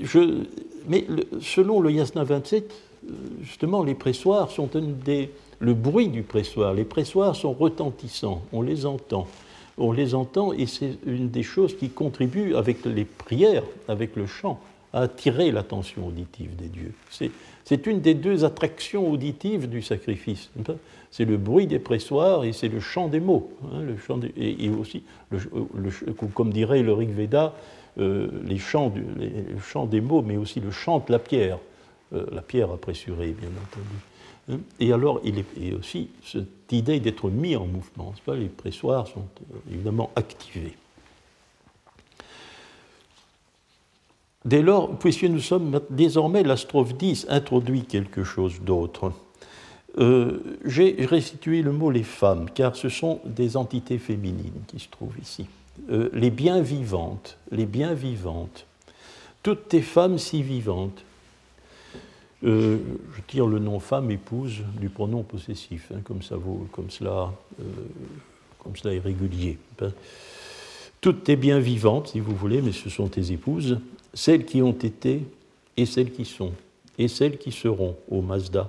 je, mais selon le Yasna 27, euh, justement, les pressoirs sont des le bruit du pressoir. Les pressoirs sont retentissants, on les entend. On les entend et c'est une des choses qui contribue avec les prières, avec le chant, à attirer l'attention auditive des dieux. C'est une des deux attractions auditives du sacrifice. C'est le bruit des pressoirs et c'est le chant des mots. Hein, le chant et, aussi, comme dirait le Rig Veda, les, chants les, chants des mots, mais aussi le chant de la pierre, euh, la pierre à pressurer, bien entendu. Hein? Et alors, il est aussi cette idée d'être mis en mouvement. Les pressoirs sont euh, évidemment activés. Dès lors, puisque nous sommes désormais, la strophe 10 introduit quelque chose d'autre. Euh, j'ai restitué le mot les femmes, car ce sont des entités féminines qui se trouvent ici. Euh, les bien vivantes, les bien vivantes, toutes tes femmes si vivantes, euh, je tire le nom femme, épouse du pronom possessif, hein, comme, ça vaut, comme, cela, euh, comme cela est régulier. Ben, toutes tes bien vivantes, si vous voulez, mais ce sont tes épouses, celles qui ont été et celles qui sont, et celles qui seront, au Mazda.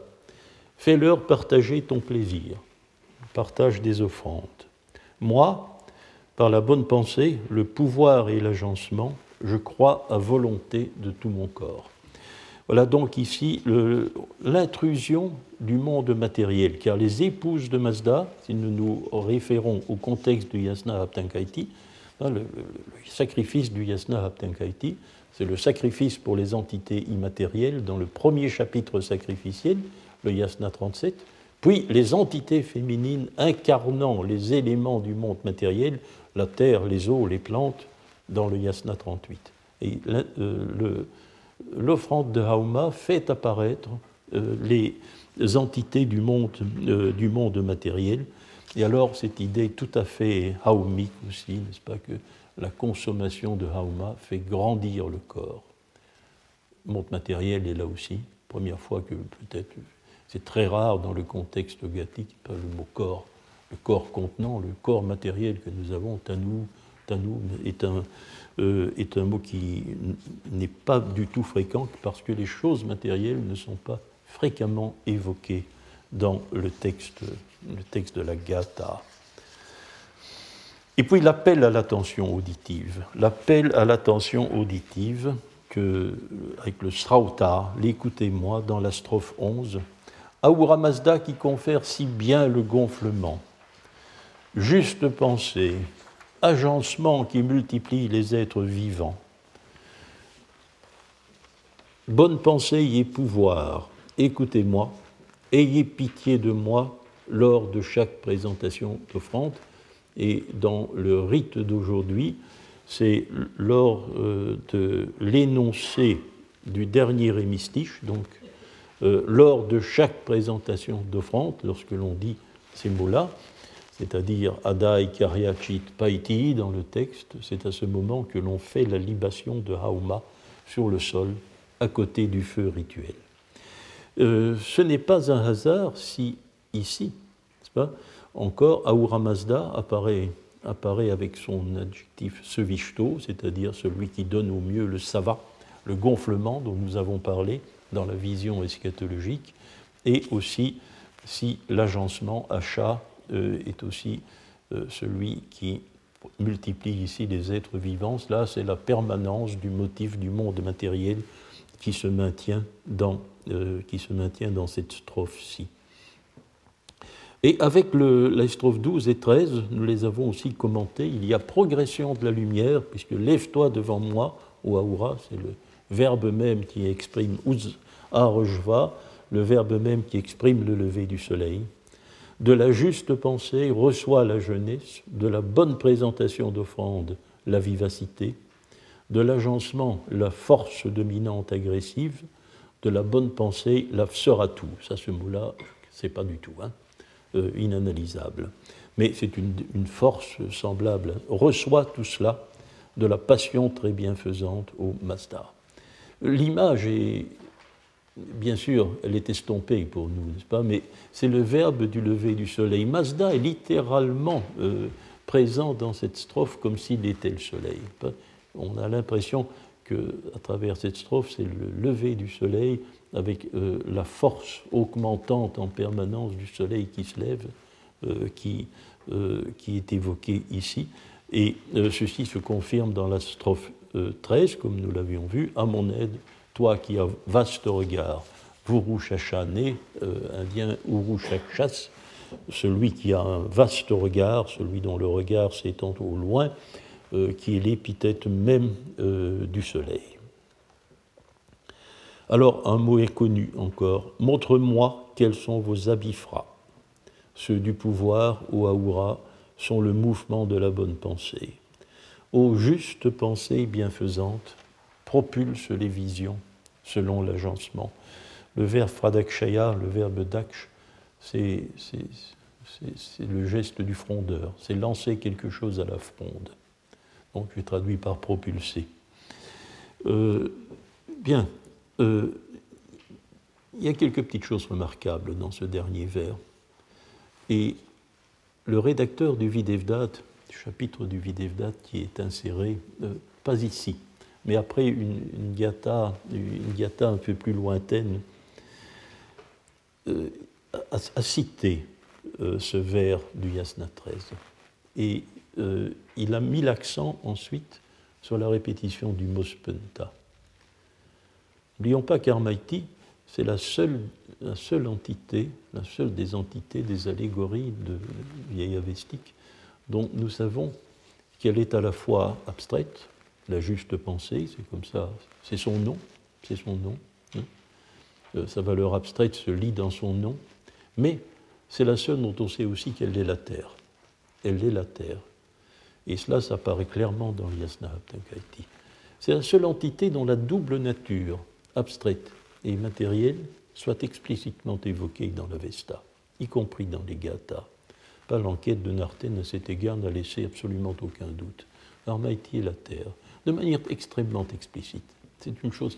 Fais-leur partager ton plaisir, partage des offrandes. Moi, par la bonne pensée, le pouvoir et l'agencement, je crois à volonté de tout mon corps. Voilà donc ici l'intrusion du monde matériel, car les épouses de Mazda, si nous nous référons au contexte du Yasna Aptankaiti, hein, le, sacrifice du Yasna Aptankaiti, c'est le sacrifice pour les entités immatérielles dans le premier chapitre sacrificiel, le Yasna 37, puis les entités féminines incarnant les éléments du monde matériel, la terre, les eaux, les plantes, dans le Yasna 38. Et euh, l'offrande de Hauma fait apparaître euh, les entités du monde, euh, du monde matériel. Et alors, cette idée tout à fait haumique aussi, n'est-ce pas, que la consommation de Hauma fait grandir le corps. Le monde matériel est là aussi, première fois que peut-être c'est très rare dans le contexte gathique, le mot corps, le corps contenant, le corps matériel que nous avons, Tanou, Tanou est un, euh, est un mot qui n'est pas du tout fréquent parce que les choses matérielles ne sont pas fréquemment évoquées dans le texte, le texte de la Gatha. Et puis l'appel à l'attention auditive. L'appel à l'attention auditive, que, avec le Srauta, l'écoutez-moi, dans la strophe 11, Ahura Mazda qui confère si bien le gonflement. Juste pensée, agencement qui multiplie les êtres vivants. Bonne pensée et pouvoir, écoutez-moi, ayez pitié de moi lors de chaque présentation d'offrande. Et dans le rite d'aujourd'hui, c'est lors euh, de l'énoncé du dernier hémistiche, donc euh, lors de chaque présentation d'offrande, lorsque l'on dit ces mots-là, c'est-à-dire Adai Karyachit Paiti dans le texte, c'est à ce moment que l'on fait la libation de Hauma sur le sol, à côté du feu rituel. Euh, ce n'est pas un hasard si ici, pas, encore Ahura Mazda apparaît, apparaît avec son adjectif sevishto, c'est-à-dire celui qui donne au mieux le sava, le gonflement dont nous avons parlé dans la vision eschatologique, et aussi si l'agencement achat euh, est aussi euh, celui qui multiplie ici les êtres vivants. Là, c'est la permanence du motif du monde matériel qui se maintient dans, euh, qui se maintient dans cette strophe-ci. Et avec le, strophe 12 et 13, nous les avons aussi commentées, il y a progression de la lumière, puisque lève-toi devant moi, ou aura, c'est le verbe même qui exprime uz arejva, le verbe même qui exprime le lever du soleil de la juste pensée reçoit la jeunesse, de la bonne présentation d'offrande la vivacité, de l'agencement la force dominante agressive, de la bonne pensée la tout. Ça, ce mot-là, c'est pas du tout hein, euh, inanalysable. Mais c'est une, une, force semblable. Reçoit tout cela de la passion très bienfaisante au Mazda. L'image est, bien sûr, elle est estompée pour nous, n'est-ce pas Mais c'est le verbe du lever du soleil. Mazda est littéralement euh, présent dans cette strophe comme s'il était le soleil. On a l'impression que, à travers cette strophe, c'est le lever du soleil avec euh, la force augmentante en permanence du soleil qui se lève, euh, qui, qui est évoqué ici. Et ceci se confirme dans la strophe 13, comme nous l'avions vu, à mon aide toi qui as vaste regard, Vurushashane, euh, indien Urushachas, celui qui a un vaste regard, celui dont le regard s'étend au loin, euh, qui est l'épithète même euh, du soleil. Alors, un mot inconnu encore. Montre-moi quels sont vos abifras. Ceux du pouvoir, ô Aoura, sont le mouvement de la bonne pensée. Ô juste pensée bienfaisante, propulse les visions selon l'agencement. Le verbe fradakshaya, le verbe daksh, c'est le geste du frondeur, c'est lancer quelque chose à la fronde. Donc je traduis par propulser. Euh, bien, euh, il y a quelques petites choses remarquables dans ce dernier vers. Et le rédacteur du Videvdat, du chapitre du Videvdat qui est inséré, euh, pas ici, mais après une, gata, une un peu plus lointaine, euh, a, cité euh, ce vers du Yasna 13. Et il a mis l'accent ensuite sur la répétition du mot spenta. N'oublions pas qu'Armaïti, c'est la seule, la seule entité, la seule des entités des allégories de vieille avestique dont nous savons qu'elle est à la fois abstraite, la juste pensée, c'est comme ça, c'est son nom, c'est son nom. Hein. Euh, sa valeur abstraite se lit dans son nom, mais c'est la seule dont on sait aussi qu'elle est la terre. Elle est la terre. Et cela, ça paraît clairement dans l'Yasna C'est la seule entité dont la double nature, abstraite et matérielle, soit explicitement évoquée dans l'Avesta, y compris dans les Gathas. Pas l'enquête de Narten à cet égard n'a laissé absolument aucun doute. Armaïti est la Terre, de manière extrêmement explicite. C'est une chose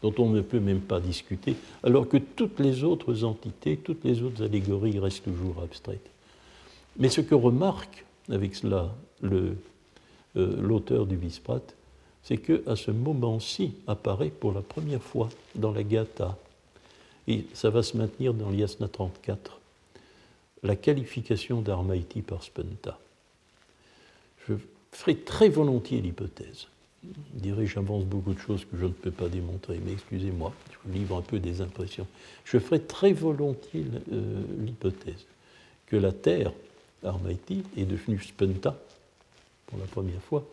dont on ne peut même pas discuter, alors que toutes les autres entités, toutes les autres allégories restent toujours abstraites. Mais ce que remarque avec cela euh, l'auteur du Visprat, c'est qu'à ce moment-ci apparaît pour la première fois dans la Gatha, et ça va se maintenir dans l'Yasna 34, la qualification d'Armaïti par Spenta. Je ferai très volontiers l'hypothèse. Je dirais, j'avance beaucoup de choses que je ne peux pas démontrer, mais excusez-moi, je vous livre un peu des impressions. Je ferai très volontiers euh, l'hypothèse que la Terre, Armaïti, est devenue Spenta pour la première fois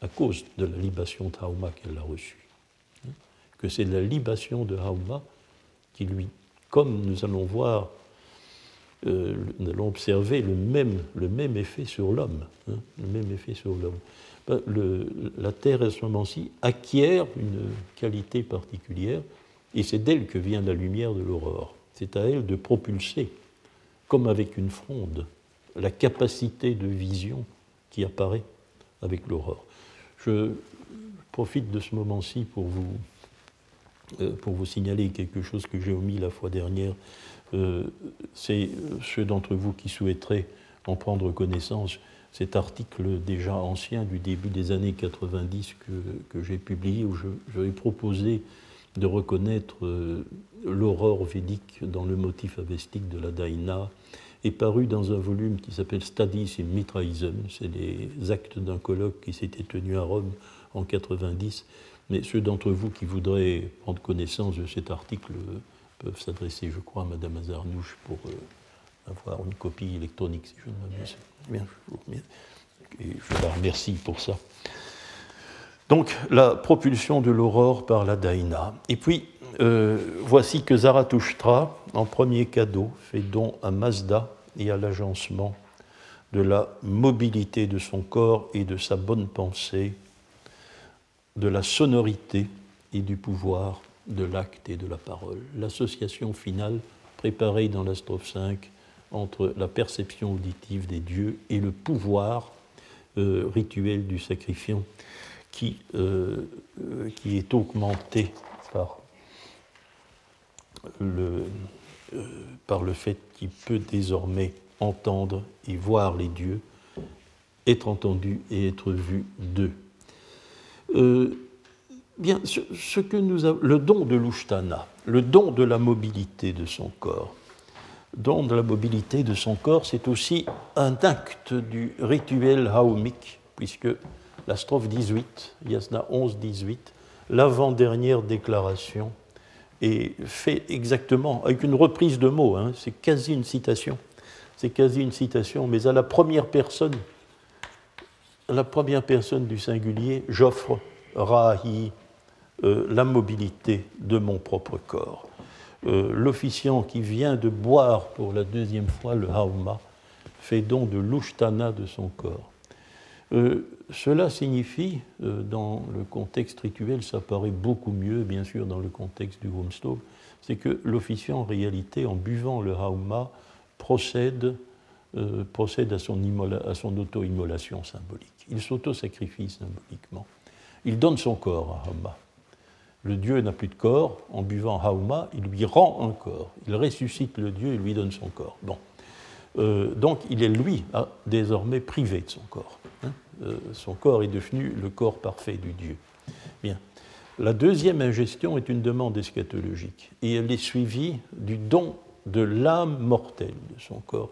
à cause de la libation de Hauma qu'elle a reçue. Hein, que c'est la libation de Hauma qui lui, comme nous allons voir euh, nous allons observer le même, le même effet sur l'homme. Hein, le même effet sur l'homme. Ben, la Terre, à ce moment-ci, acquiert une qualité particulière, et c'est d'elle que vient la lumière de l'aurore. C'est à elle de propulser, comme avec une fronde, la capacité de vision qui apparaît avec l'aurore. Je profite de ce moment-ci pour vous, euh, pour vous signaler quelque chose que j'ai omis la fois dernière. Euh, c'est ceux d'entre vous qui souhaiteraient en prendre connaissance, cet article déjà ancien du début des années 90 que, j'ai publié, où je, vais proposé de reconnaître euh, l'aurore védique dans le motif avestique de la Daina, est paru dans un volume qui s'appelle Studies in Mitraism. C'est les actes d'un colloque qui s'était tenu à Rome en 90. Mais ceux d'entre vous qui voudraient prendre connaissance de cet article peuvent s'adresser, je crois, à Madame Azarnouche pour euh, avoir une copie électronique, si je ne m'abuse. Bien, je, je la remercie pour ça. Donc, la propulsion de l'aurore par la Daïna. Et puis, euh, voici que Zarathustra, en premier cadeau, fait don à Mazda et à l'agencement de la mobilité de son corps et de sa bonne pensée, de la sonorité et du pouvoir de l'acte et de la parole. L'association finale préparée dans la strophe 5 entre la perception auditive des dieux et le pouvoir euh, rituel du sacrifiant qui, euh, euh, qui est augmenté par le, par le fait qu'il peut désormais entendre et voir les dieux, être entendu et être vu d'eux. Bien, ce, que nous le don de l'Ushtana, le don de la mobilité de son corps, don de la mobilité de son corps, c'est aussi un acte du rituel haomique, puisque la strophe 18, Yasna 11, 18, l'avant-dernière déclaration, est fait exactement avec une reprise de mots, hein, c'est quasi une citation, c'est quasi une citation, mais à la première personne, la première personne du singulier, j'offre Rahi euh, la mobilité de mon propre corps. Euh, l'officiant qui vient de boire pour la deuxième fois le hauma fait don de l'ushtana de son corps. Euh, cela signifie, dans le contexte rituel, ça paraît beaucoup mieux, bien sûr, dans le contexte du Rumstove, c'est que l'officiant, en réalité, en buvant le hauma, procède, son, à son auto-immolation symbolique. Il s'auto-sacrifie symboliquement. Il donne son corps à hauma le Dieu n'a plus de corps, en buvant Hauma, il lui rend un corps. Il ressuscite le Dieu et lui donne son corps. Bon. Euh, donc il est, lui, désormais privé de son corps. Hein. Euh, son corps est devenu le corps parfait du Dieu. Bien. La deuxième ingestion est une demande eschatologique et elle est suivie du don de l'âme mortelle de son corps.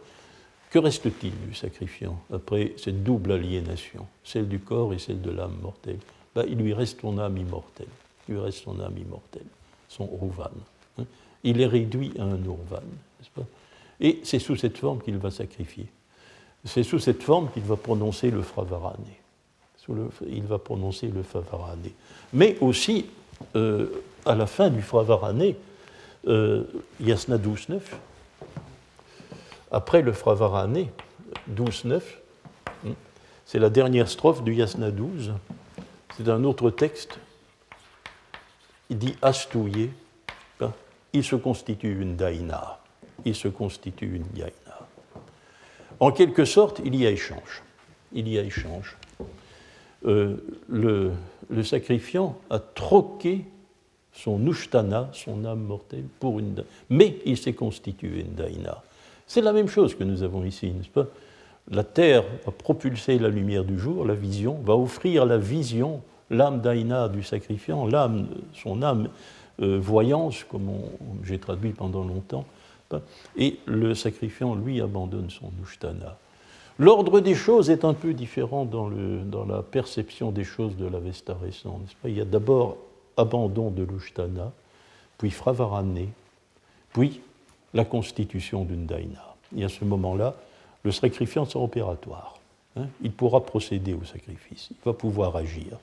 Que reste-t-il du sacrifiant après cette double aliénation, celle du corps et celle de l'âme mortelle? Ben, Il lui reste son âme immortelle lui reste son âme immortelle, son Urvan. Hein. Il est réduit à un Urvan, n'est-ce pas? Et c'est sous cette forme qu'il va sacrifier. C'est sous cette forme qu'il va prononcer le Fravarane. il va prononcer le Fravarane. Mais aussi, euh, à la fin du Fravarane, euh, Yasna 12.9, après le Fravarane, 12.9, hein, c'est la dernière strophe du Yasna 12, c'est un autre texte. Il dit astouillé, hein, il se constitue une daïna. Il se constitue une daïna. En quelque sorte, il y a échange. Il y a échange. Euh, le, sacrifiant a troqué son ushtana, son âme mortelle, pour une Mais il s'est constitué une daïna. C'est la même chose que nous avons ici, n'est-ce pas? La terre va propulser la lumière du jour, la vision, va offrir la vision, l'âme daïna du sacrifiant, l'âme, son âme euh, voyance, comme j'ai traduit pendant longtemps, et le sacrifiant, lui, abandonne son ushtana. L'ordre des choses est un peu différent dans, la perception des choses de l'Avesta récent, n'est-ce pas? Il y a d'abord abandon de l'ushtana, puis fravarane, puis la constitution d'une daïna. Et à ce moment-là, le sacrifiant sera opératoire. Hein. il pourra procéder au sacrifice, il va pouvoir agir.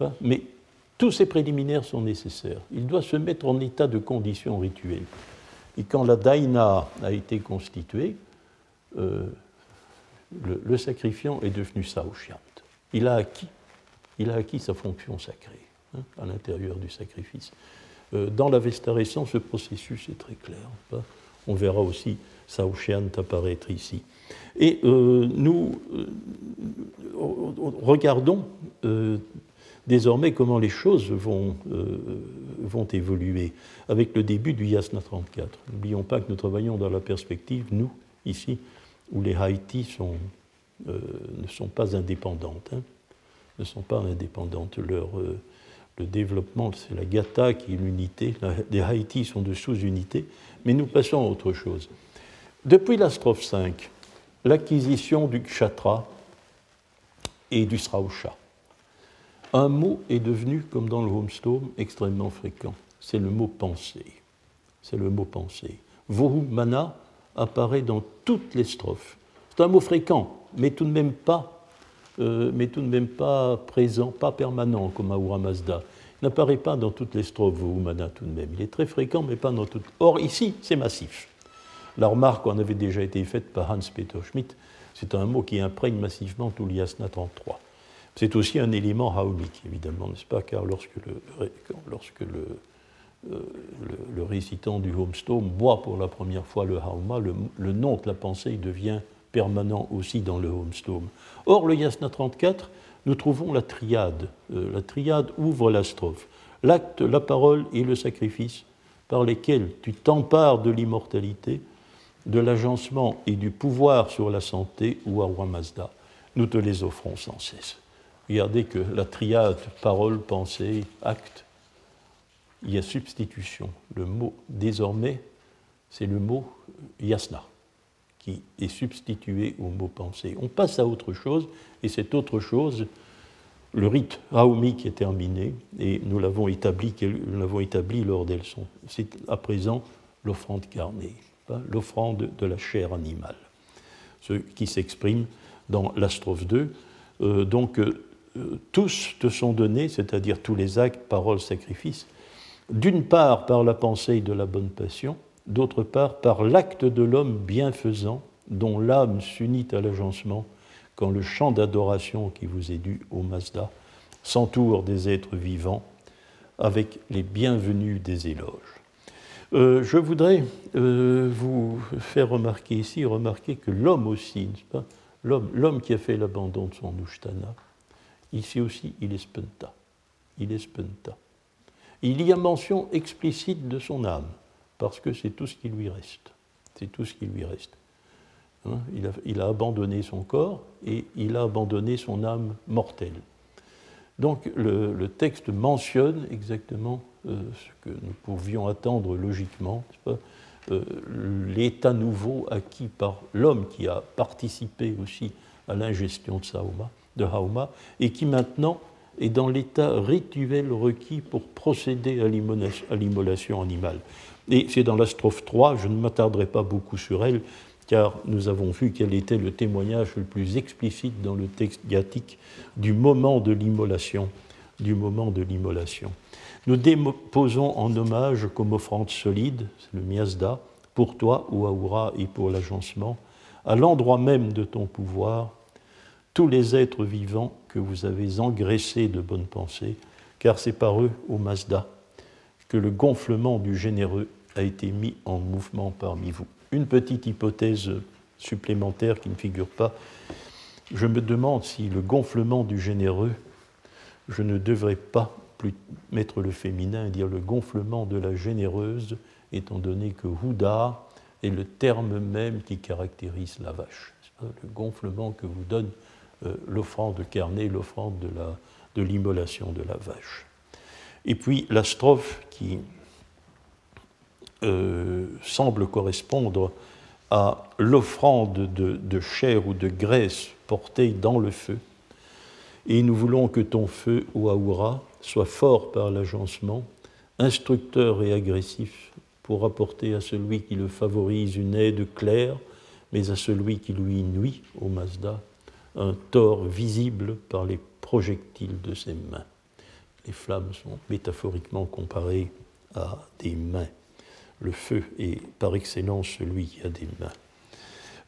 Hein. mais tous ces préliminaires sont nécessaires. Il doit se mettre en état de condition rituelle. Et quand la daïna a été constituée, euh, le, sacrifiant est devenu saoshyant. Il a acquis, il a acquis sa fonction sacrée hein, à l'intérieur du sacrifice. Euh, dans la Vestarécent, ce processus est très clair. On verra aussi Saoshyant apparaître ici. Et euh, nous regardons désormais comment les choses vont, euh, vont évoluer avec le début du Yasna 34. N'oublions pas que nous travaillons dans la perspective, nous, ici, où les Haïti euh, ne sont pas indépendantes. Hein, ne sont pas indépendantes. Euh, le développement, c'est la Gata qui est l'unité. Les Haïti sont de sous-unités. Mais nous passons à autre chose. Depuis la strophe 5, l'acquisition du Kshatra et du Srausha un mot est devenu, comme dans le Homestone, extrêmement fréquent. C'est le mot pensée. C'est le mot pensée. mana apparaît dans toutes les strophes. C'est un mot fréquent, mais tout de même pas, euh, mais tout de même pas présent, pas permanent comme Ahura Mazda. Il n'apparaît pas dans toutes les strophes mana tout de même. Il est très fréquent, mais pas dans toutes. Or ici, c'est massif. La remarque en avait déjà été faite par Hans-Peter Schmidt. C'est un mot qui imprègne massivement tout l'Iasna 33. C'est aussi un élément haomique, évidemment, n'est-ce pas Car lorsque le, lorsque le, euh, le, récitant du Homestone boit pour la première fois le hauma, le, nom de la pensée devient permanent aussi dans le Homestone. Or, le Yasna 34, nous trouvons la triade. Euh, la triade ouvre la strophe. L'acte, la parole et le sacrifice par lesquels tu t'empares de l'immortalité, de l'agencement et du pouvoir sur la santé ou à Mazda. Nous te les offrons sans cesse. Regardez que la triade parole, pensée, acte, il y a substitution. Le mot désormais, c'est le mot yasna qui est substitué au mot pensée. On passe à autre chose, et cette autre chose, le rite Raoumi qui est terminé, et nous l'avons établi, établi lors des leçons. C'est à présent l'offrande carnée, l'offrande de la chair animale, ce qui s'exprime dans la strophe 2. Euh, donc, euh, tous te sont donnés, c'est-à-dire tous les actes, paroles, sacrifices, d'une part par la pensée de la bonne passion, d'autre part par l'acte de l'homme bienfaisant, dont l'âme s'unit à l'agencement quand le chant d'adoration qui vous est dû au Mazda s'entoure des êtres vivants avec les bienvenus des éloges. Euh, je voudrais euh, vous faire remarquer ici, remarquer que l'homme aussi, l'homme qui a fait l'abandon de son Ushtana, Ici aussi, il est spenta. Il est. Il y a mention explicite de son âme, parce que c'est tout ce qui lui reste. C'est tout ce qui lui reste. Hein, il, a, abandonné son corps et il a abandonné son âme mortelle. Donc le, texte mentionne exactement euh, ce que nous pouvions attendre logiquement, euh, l'état nouveau acquis par l'homme qui a participé aussi à l'ingestion de Saoma de Hauma, et qui maintenant est dans l'état rituel requis pour procéder à l'immolation animale. Et c'est dans la strophe 3, je ne m'attarderai pas beaucoup sur elle, car nous avons vu quel était le témoignage le plus explicite dans le texte gathique du moment de l'immolation, du moment de l'immolation. Nous déposons en hommage comme offrande solide, le miasda, pour toi, Ouaoura, et pour l'agencement, à l'endroit même de ton pouvoir, tous les êtres vivants que vous avez engraissés de bonnes pensées, car c'est par eux, au Mazda, que le gonflement du généreux a été mis en mouvement parmi vous. Une petite hypothèse supplémentaire qui ne figure pas. Je me demande si le gonflement du généreux, je ne devrais pas mettre le féminin et dire le gonflement de la généreuse, étant donné que Houda est le terme même qui caractérise la vache. Le gonflement que vous donne l'offrande carnée, l'offrande de l'immolation de, de la vache. Et puis la strophe qui euh, semble correspondre à l'offrande de, chair ou de graisse portée dans le feu. Et nous voulons que ton feu, Ouaoura, soit fort par l'agencement, instructeur et agressif, pour apporter à celui qui le favorise une aide claire, mais à celui qui lui nuit, au Mazda, un tort visible par les projectiles de ses mains. Les flammes sont métaphoriquement comparées à des mains. Le feu est par excellence celui qui a des mains.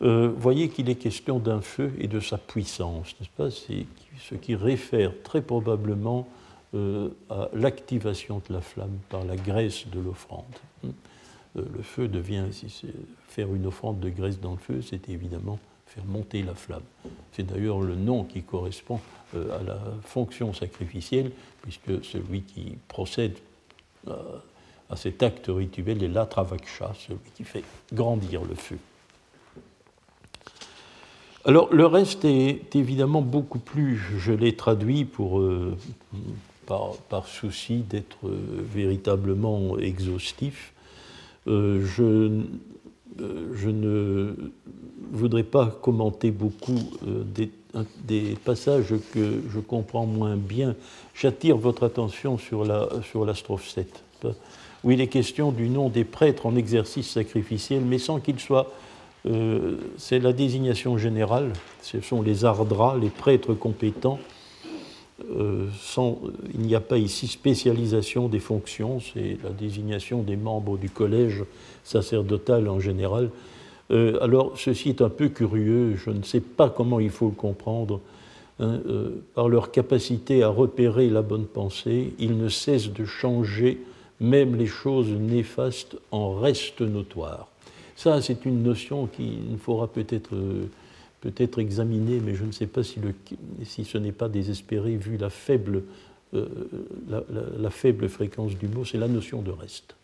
Euh, voyez qu'il est question d'un feu et de sa puissance, n'est-ce pas? C'est ce qui réfère très probablement euh, à l'activation de la flamme par la graisse de l'offrande. Euh, le feu devient, faire une offrande de graisse dans le feu, c'est évidemment faire monter la flamme. C'est d'ailleurs le nom qui correspond euh, à la fonction sacrificielle, puisque celui qui procède euh, à cet acte rituel est l'atravaksha, celui qui fait grandir le feu. Alors le reste est évidemment beaucoup plus, je l'ai traduit euh, par, souci d'être véritablement exhaustif. je, je ne voudrais pas commenter beaucoup des des passages que je comprends moins bien. J'attire votre attention sur la, sur strophe 7, où il est question du nom des prêtres en exercice sacrificiel, mais sans qu'il soit. Euh, c'est la désignation générale, ce sont les ardras, les prêtres compétents. Euh, il n'y a pas ici spécialisation des fonctions, c'est la désignation des membres du collège sacerdotal en général. Euh, alors, ceci est un peu curieux, je ne sais pas comment il faut le comprendre. Hein, euh, par leur capacité à repérer la bonne pensée, ils ne cessent de changer même les choses néfastes en restent notoires. Ça, c'est une notion qu'il faudra peut-être peut-être examiner, mais je ne sais pas si, ce n'est pas désespéré vu la faible, la, faible fréquence du mot, c'est la notion de reste.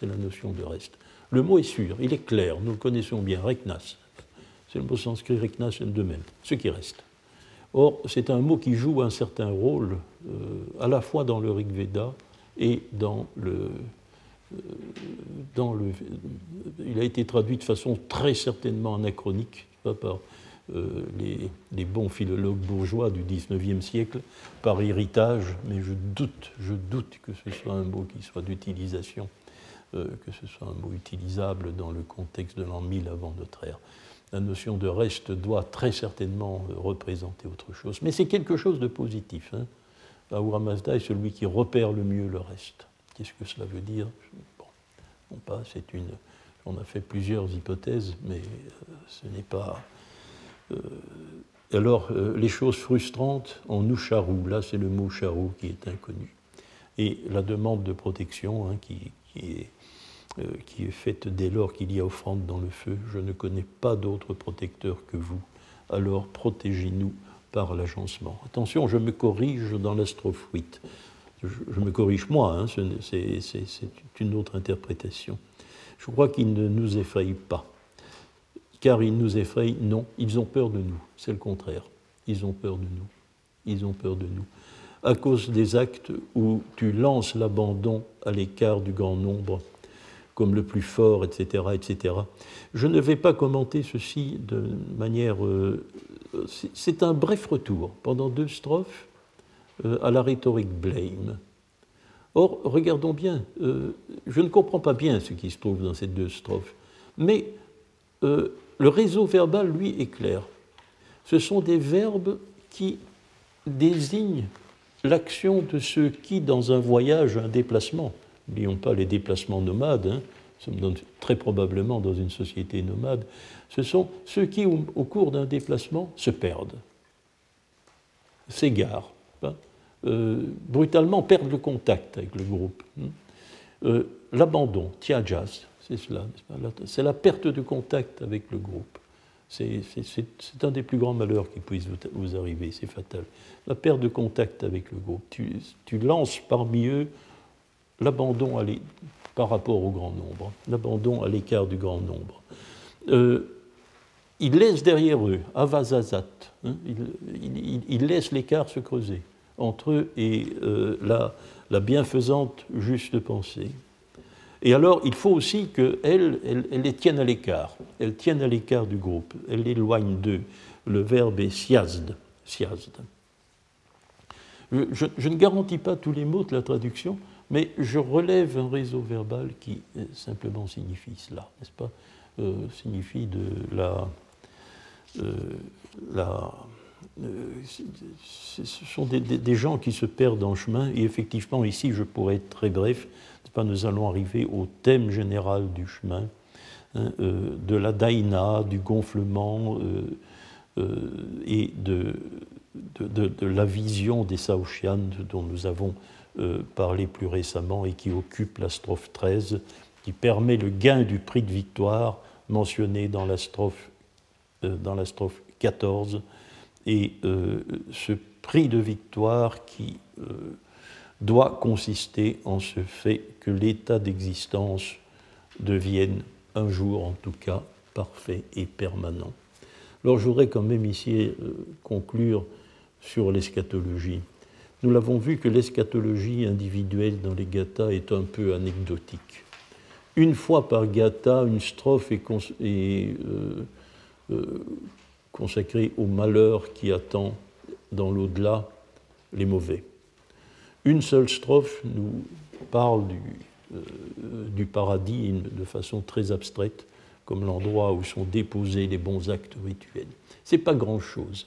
C'est la notion de reste. Le mot est sûr, il est clair, nous le connaissons bien, reknas. C'est le mot sanskrit reknas de même, ce qui reste. Or, c'est un mot qui joue un certain rôle euh, à la fois dans le Rig Veda et dans le, euh, dans le. Il a été traduit de façon très certainement anachronique par euh, les, bons philologues bourgeois du XIXe siècle, par héritage, mais je doute, je doute que ce soit un mot qui soit d'utilisation euh, que ce soit un mot utilisable dans le contexte de l'an 1000 avant notre ère. La notion de reste doit très certainement euh, représenter autre chose, mais c'est quelque chose de positif. Hein. Mazda est celui qui repère le mieux le reste. Qu'est-ce que cela veut dire? Bon, pas, c'est une. On a fait plusieurs hypothèses, mais ce n'est pas. Alors, les choses frustrantes en Usharu, là c'est le mot charou qui est inconnu. Et la demande de protection hein, qui, qui, est euh, qui est faite dès lors qu'il y a offrande dans le feu. Je ne connais pas d'autre protecteur que vous. Alors protégez-nous par l'agencement. Attention, je me corrige dans la strophe 8. Je, me corrige moi, hein, c'est une autre interprétation. Je crois qu'ils ne nous effrayent pas. Car ils nous effrayent, non, ils ont peur de nous. C'est le contraire. Ils ont peur de nous. Ils ont peur de nous. À cause des actes où tu lances l'abandon à l'écart du grand nombre comme le plus fort, etc., etc. Je ne vais pas commenter ceci de manière... Euh, c'est un bref retour pendant deux strophes euh, à la rhétorique blame. Or, regardons bien, euh, je ne comprends pas bien ce qui se trouve dans ces deux strophes, mais le réseau verbal, lui, est clair. Ce sont des verbes qui désignent l'action de ceux qui, dans un voyage, un déplacement, n'oublions pas les déplacements nomades, hein, nous sommes très probablement dans une société nomade, ce sont ceux qui, au, cours d'un déplacement, se perdent. s'égarent, hein, brutalement perdent le contact avec le groupe. Hein. L'abandon, tiajas, c'est cela, c'est la perte de contact avec le groupe. C'est un des plus grands malheurs qui puisse vous arriver, c'est fatal. La perte de contact avec le groupe. Tu, lances parmi eux l'abandon par rapport au grand nombre, l'abandon à l'écart du grand nombre. Euh, ils laissent derrière eux, avazazat, hein, ils, laissent l'écart se creuser entre eux et euh, la bienfaisante juste pensée. Et alors, il faut aussi qu'elles elle, les tiennent à l'écart. Elles tiennent à l'écart du groupe. Elles l'éloignent d'eux. Le verbe est siazd. siazd. Je, ne garantis pas tous les mots de la traduction, mais je relève un réseau verbal qui simplement signifie cela, n'est-ce pas? Euh, Signifie de la. Euh, la euh, ce sont des, des, gens qui se perdent en chemin, et effectivement, ici, je pourrais être très bref, nous allons arriver au thème général du chemin, hein, euh, de la daïna, du gonflement euh, euh, et de, la vision des Saoshian dont nous avons parlé plus récemment et qui occupe la strophe 13, qui permet le gain du prix de victoire mentionné dans la strophe 14. Et ce prix de victoire qui doit consister en ce fait que l'état d'existence devienne un jour en tout cas parfait et permanent. Alors je voudrais quand même ici euh, conclure sur l'eschatologie. Nous l'avons vu que l'eschatologie individuelle dans les gathas est un peu anecdotique. Une fois par gatha, une strophe est, euh, euh, consacrée au malheur qui attend dans l'au-delà les mauvais. Une seule strophe nous parle du, euh, du paradis de façon très abstraite, comme l'endroit où sont déposés les bons actes rituels. Ce n'est pas grand-chose.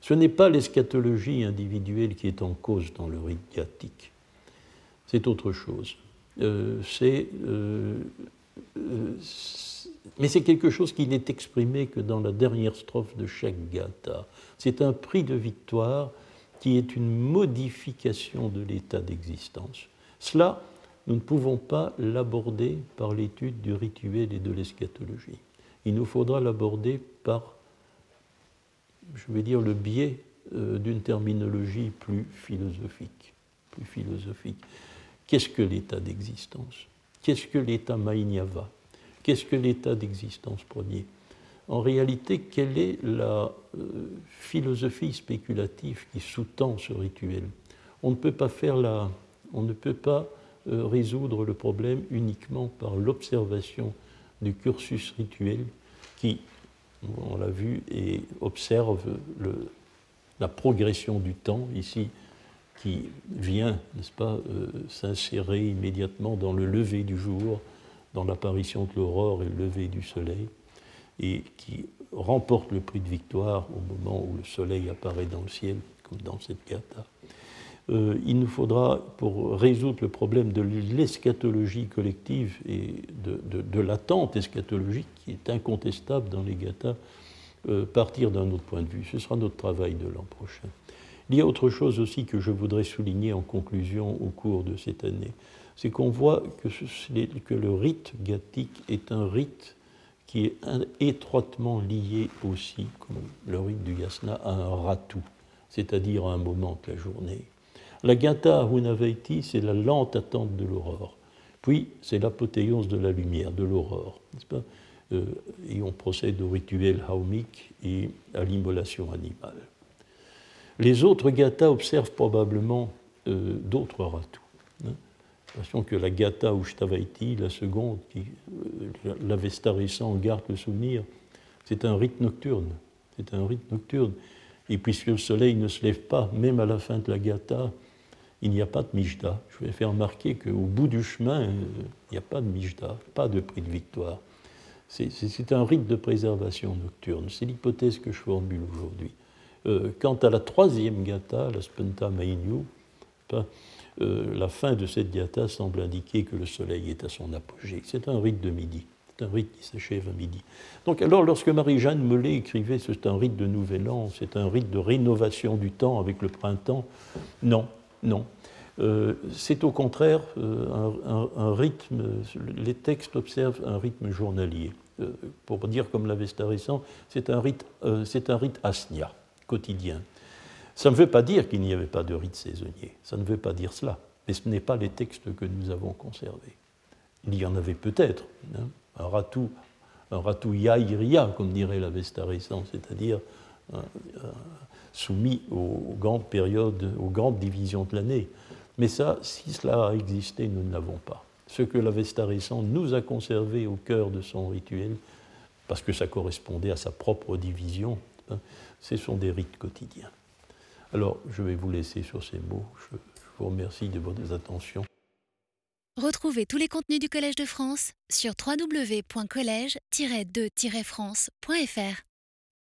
Ce n'est pas l'eschatologie individuelle qui est en cause dans le rite ghathique. C'est autre chose. Euh, euh, mais c'est quelque chose qui n'est exprimé que dans la dernière strophe de chaque gatha. C'est un prix de victoire qui est une modification de l'état d'existence. Cela, nous ne pouvons pas l'aborder par l'étude du rituel et de l'eschatologie. Il nous faudra l'aborder par, je vais dire, le biais euh, d'une terminologie plus philosophique. Qu'est-ce que l'état d'existence? Qu'est-ce que l'état Mainyava Qu'est-ce que l'état d'existence premier? En réalité, quelle est la euh, philosophie spéculative qui sous-tend ce rituel? On ne peut pas faire la, on ne peut pas euh, résoudre le problème uniquement par l'observation du cursus rituel qui, on l'a vu, observe la progression du temps ici qui vient, n'est-ce pas, euh, s'insérer immédiatement dans le lever du jour, dans l'apparition de l'aurore et le lever du soleil et qui remporte le prix de victoire au moment où le soleil apparaît dans le ciel, comme dans cette gata. Euh, il nous faudra, pour résoudre le problème de l'eschatologie collective et de, l'attente eschatologique qui est incontestable dans les gathas, euh, partir d'un autre point de vue. Ce sera notre travail de l'an prochain. Il y a autre chose aussi que je voudrais souligner en conclusion au cours de cette année, c'est qu'on voit que, que, le rite gathique est un rite qui est étroitement lié aussi, comme le rite du yasna, à un ratou, c'est-à-dire à un moment de la journée. La gata Hunaveiti, c'est la lente attente de l'aurore. Puis, c'est l'apothéose de la lumière, de l'aurore, euh, Et on procède au rituel haumik et à l'immolation animale. Les autres gathas observent probablement euh, d'autres ratou. Hein que la Gata Ushtavaiti, la seconde, qui, euh, l'Avesta récent garde le souvenir, c'est un rite nocturne. C'est un rite nocturne. Et puisque le soleil ne se lève pas, même à la fin de la Gata, il n'y a pas de Mijda. Je vais faire remarquer qu'au bout du chemin, euh, il n'y a pas de Mijda, pas de prix de victoire. C'est un rite de préservation nocturne. C'est l'hypothèse que je formule aujourd'hui. Euh, quant à la troisième Gata, la Spenta Mainyu, euh, la fin de cette diata semble indiquer que le soleil est à son apogée. C'est un rite de midi. C'est un rite qui s'achève à midi. Donc alors, lorsque Marie-Jeanne Mollet écrivait c'est un rite de nouvel an, c'est un rite de rénovation du temps avec le printemps, non, non. Euh, c'est au contraire euh, un, rythme, les textes observent un rythme journalier. Pour dire comme l'Avesta récent, c'est un c'est un rite asnia, quotidien. Ça ne veut pas dire qu'il n'y avait pas de rite saisonnier, ça ne veut pas dire cela, mais ce n'est pas les textes que nous avons conservés. Il y en avait peut-être, hein, un ratou, un ratou yaïria, comme dirait l'Avesta récent, c'est-à-dire soumis aux grandes périodes, aux grandes divisions de l'année. Mais ça, si cela a existé, nous ne l'avons pas. Ce que l'Avesta récent nous a conservé au cœur de son rituel, parce que ça correspondait à sa propre division, hein, ce sont des rites quotidiens. Alors, je vais vous laisser sur ces mots. Je, vous remercie de votre attention.
Retrouvez tous les contenus du Collège de France sur www.colège-2-france.fr.